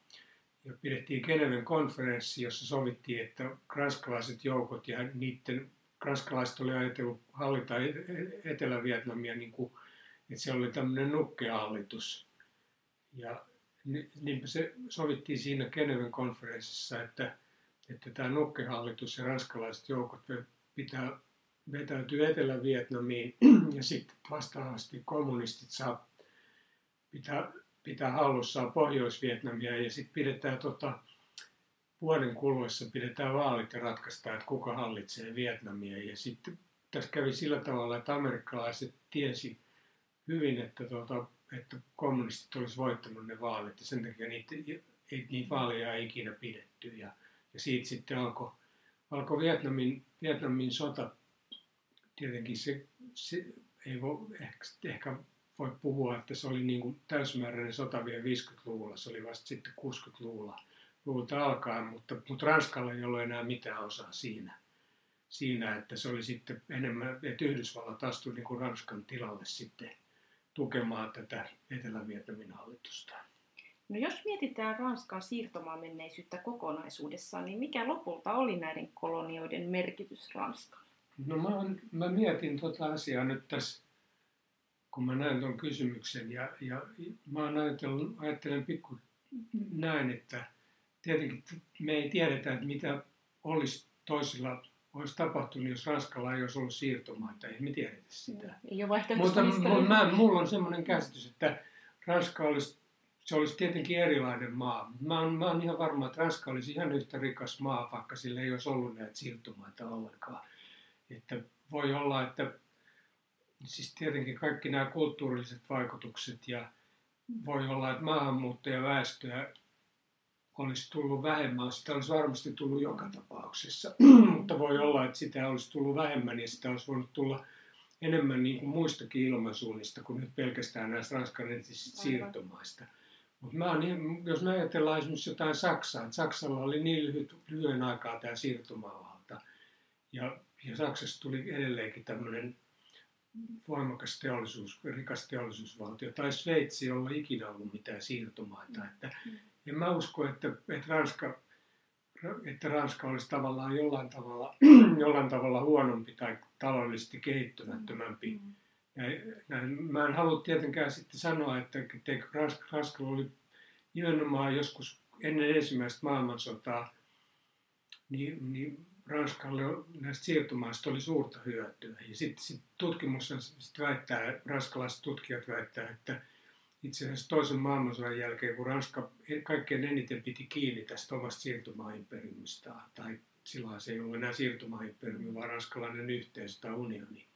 ja pidettiin Geneven konferenssi, jossa sovittiin, että ranskalaiset joukot ja niiden ranskalaiset oli ajatellut hallita e-, e-, Etelä-Vietnamia, niin kuin, että se oli tämmöinen nukkehallitus. Ja niin se sovittiin siinä Geneven konferenssissa, että, että tämä nukkehallitus ja ranskalaiset joukot pitää vetäytyy Etelä-Vietnamiin ja sitten vastaavasti kommunistit saa pitää, pitää hallussaan Pohjois-Vietnamia ja sitten pidetään tota, vuoden kuluessa pidetään vaalit ja ratkaistaan, että kuka hallitsee Vietnamia. Ja sitten tässä kävi sillä tavalla, että amerikkalaiset tiesi hyvin, että, tota, että kommunistit olisi voittanut ne vaalit ja sen takia niitä, niitä vaaleja ei ikinä pidetty. Ja, ja siitä sitten alkoi alko Vietnamin, Vietnamin sota tietenkin se, se ei voi, ehkä, ehkä voi puhua, että se oli niin kuin täysimääräinen sota vielä 50-luvulla, se oli vasta sitten 60-luvulla luvulta alkaen, mutta, mutta Ranskalla ei ollut enää mitään osaa siinä, siinä että se oli sitten enemmän, että Yhdysvallat astui niin kuin Ranskan tilalle sitten tukemaan tätä Etelä-Vietnamin hallitusta. No jos mietitään Ranskan siirtomaan menneisyyttä kokonaisuudessaan, niin mikä lopulta oli näiden kolonioiden merkitys Ranskalle? No mä, on, mä mietin tuota asiaa nyt tässä, kun mä näen tuon kysymyksen ja, ja mä ajattelen, ajattelen pikku näin, että tietenkin me ei tiedetä, että mitä olisi toisilla olisi tapahtunut, jos Ranskalla ei olisi ollut siirtomaita. Ei me tiedetä sitä. Ei ole Mutta mä, mulla on semmoinen käsitys, että Ranska olisi, se olisi tietenkin erilainen maa. Mä oon, mä oon ihan varma, että Ranska olisi ihan yhtä rikas maa, vaikka sillä ei olisi ollut näitä siirtomaita ollenkaan. Että voi olla, että siis tietenkin kaikki nämä kulttuurilliset vaikutukset ja voi olla, että maahanmuuttajaväestöä olisi tullut vähemmän, sitä olisi varmasti tullut joka tapauksessa, mutta voi olla, että sitä olisi tullut vähemmän ja sitä olisi voinut tulla enemmän niin kuin muistakin ilmansuunnista kuin nyt pelkästään näistä ranskan siirtomaista. Mutta mä niin, jos me ajatellaan esimerkiksi jotain Saksaa, että Saksalla oli niin lyhyt, lyhyen aikaa tämä siirtomaavalta. Ja ja Saksassa tuli edelleenkin tämmöinen voimakas teollisuus, rikas teollisuusvaltio, tai Sveitsi, jolla ei ikinä ollut mitään siirtomaita. Mm. Että en mä usko, että, että, Ranska, että Ranska olisi tavallaan jollain tavalla, jollain tavalla huonompi tai taloudellisesti kehittymättömämpi. Mm. Ja näin, mä en halua tietenkään sitten sanoa, että, että Ranska, Ranskalla oli nimenomaan joskus ennen ensimmäistä maailmansotaa, niin, niin Ranskalle näistä siirtomaista oli suurta hyötyä. Ja sitten sit tutkimus sit väittää, ranskalaiset tutkijat väittää, että, itse asiassa toisen maailmansodan jälkeen, kun Ranska kaikkein eniten piti kiinni tästä omasta siirtomaimperiumistaan, tai silloin se ei ollut enää siirtomaimperiumi, vaan ranskalainen yhteisö tai unioni,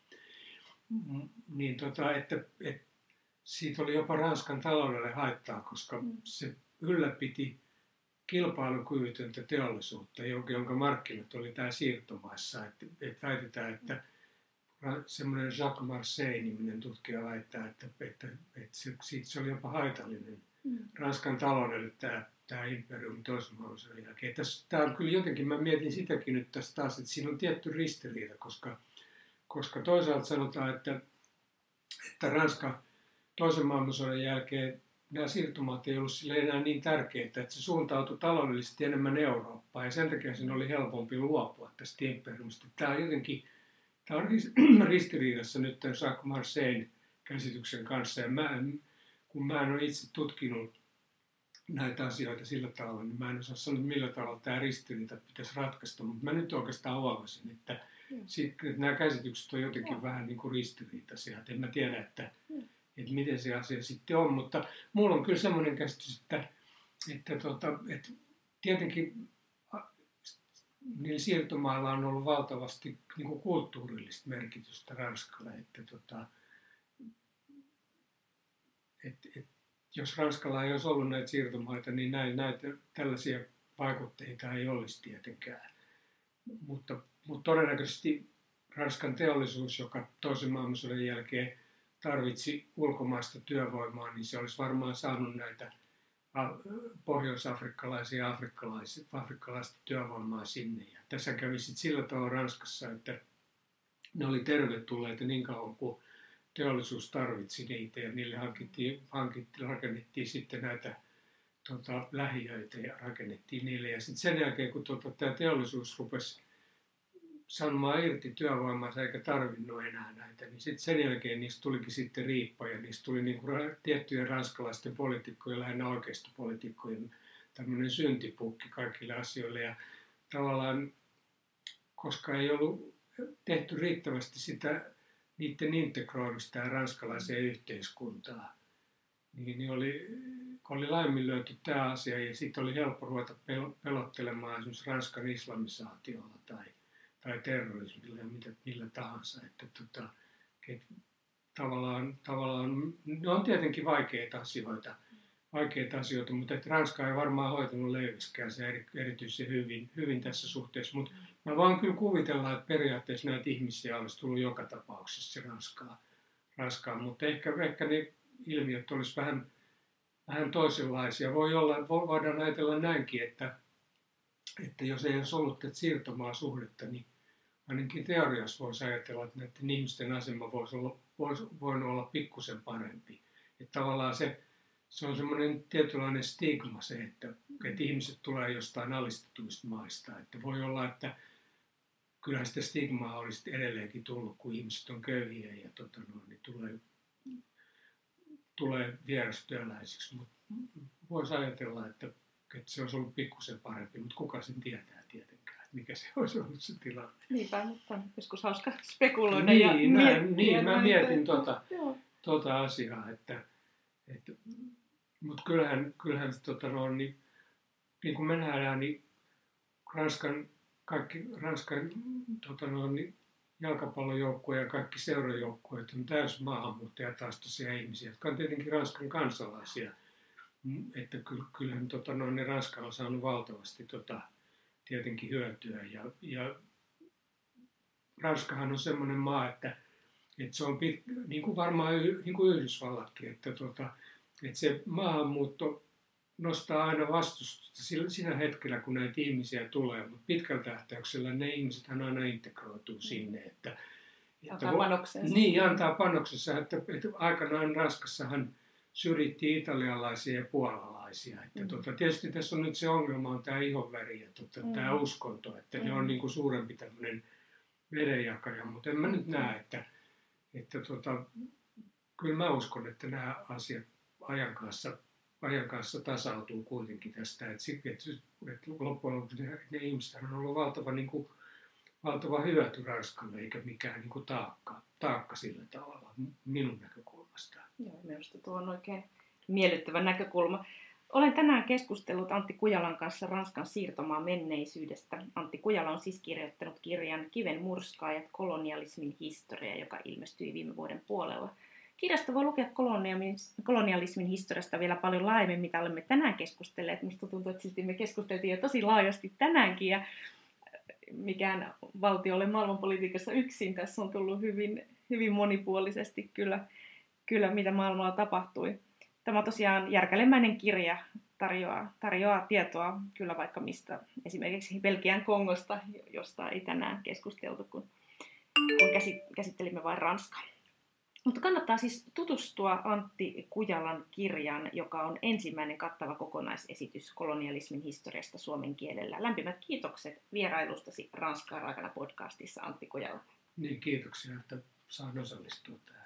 niin tota, että, että siitä oli jopa Ranskan taloudelle haittaa, koska se ylläpiti kilpailukyvytöntä teollisuutta, jonka markkinat oli tämä siirtomaissa. Että, että väitetään, että semmoinen Jacques Marseille-niminen tutkija väittää, että, että, että se, siitä se oli jopa haitallinen mm. Ranskan taloudelle tämä, tämä imperium toisen maailmansodan jälkeen. Tässä, tämä on kyllä jotenkin, mä mietin sitäkin nyt tässä taas, että siinä on tietty ristiriita, koska, koska toisaalta sanotaan, että, että Ranska toisen maailmansodan jälkeen nämä siirtomaat ei ollut sille enää niin tärkeitä, että se suuntautui taloudellisesti enemmän Eurooppaan ja sen takia sen oli helpompi luopua tästä imperiumista. Tämä on jotenkin tämä on ristiriidassa nyt tämän Jacques Marseille käsityksen kanssa ja mä en, kun mä en ole itse tutkinut näitä asioita sillä tavalla, niin mä en osaa sanoa, millä tavalla tämä ristiriita pitäisi ratkaista, mutta mä nyt oikeastaan huomasin, että, sit, että nämä käsitykset on jotenkin vähän niin kuin ristiriitaisia, että en mä tiedä, että että miten se asia sitten on. Mutta mulla on kyllä semmoinen käsitys, että, että, tota, että tietenkin niillä siirtomailla on ollut valtavasti niin kuin kulttuurillista merkitystä Ranskalle. Että, tota, et, et, jos Ranskalla ei olisi ollut näitä siirtomaita, niin näin, näitä tällaisia vaikutteita ei olisi tietenkään. Mutta, mutta todennäköisesti Ranskan teollisuus, joka toisen maailmansodan jälkeen tarvitsi ulkomaista työvoimaa, niin se olisi varmaan saanut näitä pohjois-afrikkalaisia ja afrikkalaista työvoimaa sinne. Ja tässä kävi sitten sillä tavalla Ranskassa, että ne oli tervetulleita niin kauan kuin teollisuus tarvitsi niitä ja niille hankittiin, hankittiin rakennettiin sitten näitä tota, lähiöitä ja rakennettiin niille. Ja sitten sen jälkeen, kun tota, tämä teollisuus rupesi sanomaan irti työvoimansa eikä tarvinnut enää näitä, niin sitten sen jälkeen niistä tulikin sitten riippa ja niistä tuli niin tiettyjen ranskalaisten poliitikkojen, lähinnä oikeistopoliitikkojen tämmöinen syntipukki kaikille asioille. Ja tavallaan, koska ei ollut tehty riittävästi sitä niiden integroimista ja ranskalaiseen yhteiskuntaan, niin, niin oli, kun oli laiminlyöty tämä asia ja sitten oli helppo ruveta pelottelemaan esimerkiksi Ranskan islamisaatiolla tai tai terrorismilla ja mitä, millä tahansa. Että tota, et tavallaan, tavallaan, ne on tietenkin vaikeita asioita, vaikeita asioita, mutta että Ranska ei varmaan hoitanut leiviskään se eri, erityisen hyvin, hyvin tässä suhteessa. Mutta mä vaan kyllä kuvitellaan, että periaatteessa näitä ihmisiä olisi tullut joka tapauksessa Ranskaa, Ranskaan, mutta ehkä, ehkä ne ilmiöt olisi vähän, vähän toisenlaisia. Voi olla, voidaan ajatella näinkin, että, että jos ei olisi ollut tätä siirtomaa suhdetta, niin ainakin teoriassa voisi ajatella, että näiden ihmisten asema voisi olla, voisi, voinut olla pikkusen parempi. Että tavallaan se, se on semmoinen tietynlainen stigma se, että, että ihmiset tulee jostain alistetuista maista. Että voi olla, että kyllä sitä stigmaa olisi edelleenkin tullut, kun ihmiset on köyhiä ja tota no, niin tulee, tulee vierastyöläisiksi. Mutta voisi ajatella, että, että se olisi ollut pikkusen parempi, mutta kuka sen tietää tietenkin mikä se olisi ollut se tilanne. Niinpä, mutta on joskus hauska spekuloida niin, ja miettiä. Niin, mä mietin tuota, tuota asiaa, että, että mutta kyllähän, kyllähän tota, no, niin, niin kuin me nähdään, niin Ranskan, kaikki Ranskan tota, no, niin, jalkapallojoukkueet ja kaikki seurajoukkueet on täysin maahanmuuttajataustaisia ihmisiä, jotka on tietenkin Ranskan kansalaisia. Että kyllähän tota, no, ne Ranska on saanut valtavasti tota, tietenkin hyötyä. Ja, ja Ranskahan on semmoinen maa, että, että se on pit, niin kuin varmaan niin kuin Yhdysvallatkin, että, tota, että se maahanmuutto nostaa aina vastustusta siinä hetkellä, kun näitä ihmisiä tulee, mutta pitkällä tähtäyksellä ne ihmiset aina integroituu sinne. Että, että antaa panoksensa. Niin, antaa panoksensa. Että, että aikanaan Ranskassahan syrjittiin italialaisia ja puolalaisia. Että mm. tota, tietysti tässä on nyt se ongelma on tämä ihonväri ja tota, mm. tämä uskonto, että mm. ne on mm. niin kuin suurempi tämmöinen vedenjakaja, mutta en mä nyt näe, että, että tota, kyllä mä uskon, että nämä asiat ajan kanssa, ajan kanssa tasautuu kuitenkin tästä, että, että, että loppujen lopuksi ne, ne ihmiset on ollut valtava, niin kuin, valtava hyöty Ranskalle eikä mikään niin kuin taakka, taakka sillä tavalla minun näkökulmasta. Joo, minusta tuo on oikein miellyttävä näkökulma. Olen tänään keskustellut Antti Kujalan kanssa Ranskan siirtomaan menneisyydestä. Antti Kujala on siis kirjoittanut kirjan Kiven murskaajat kolonialismin historia, joka ilmestyi viime vuoden puolella. Kirjasta voi lukea kolonialismin historiasta vielä paljon laajemmin, mitä olemme tänään keskustelleet. Minusta tuntuu, että silti me keskusteltiin jo tosi laajasti tänäänkin ja mikään valtio ole maailmanpolitiikassa yksin. Tässä on tullut hyvin, hyvin monipuolisesti kyllä, kyllä, mitä maailmalla tapahtui. Tämä tosiaan järkälemäinen kirja, tarjoaa, tarjoaa tietoa kyllä vaikka mistä, esimerkiksi Belgian Kongosta, josta ei tänään keskusteltu, kun, kun käsittelimme vain Ranskaa. Mutta kannattaa siis tutustua Antti Kujalan kirjan, joka on ensimmäinen kattava kokonaisesitys kolonialismin historiasta suomen kielellä. Lämpimät kiitokset vierailustasi Ranskaa raakana podcastissa Antti Kujala. Niin, kiitoksia, että saan osallistua tähän.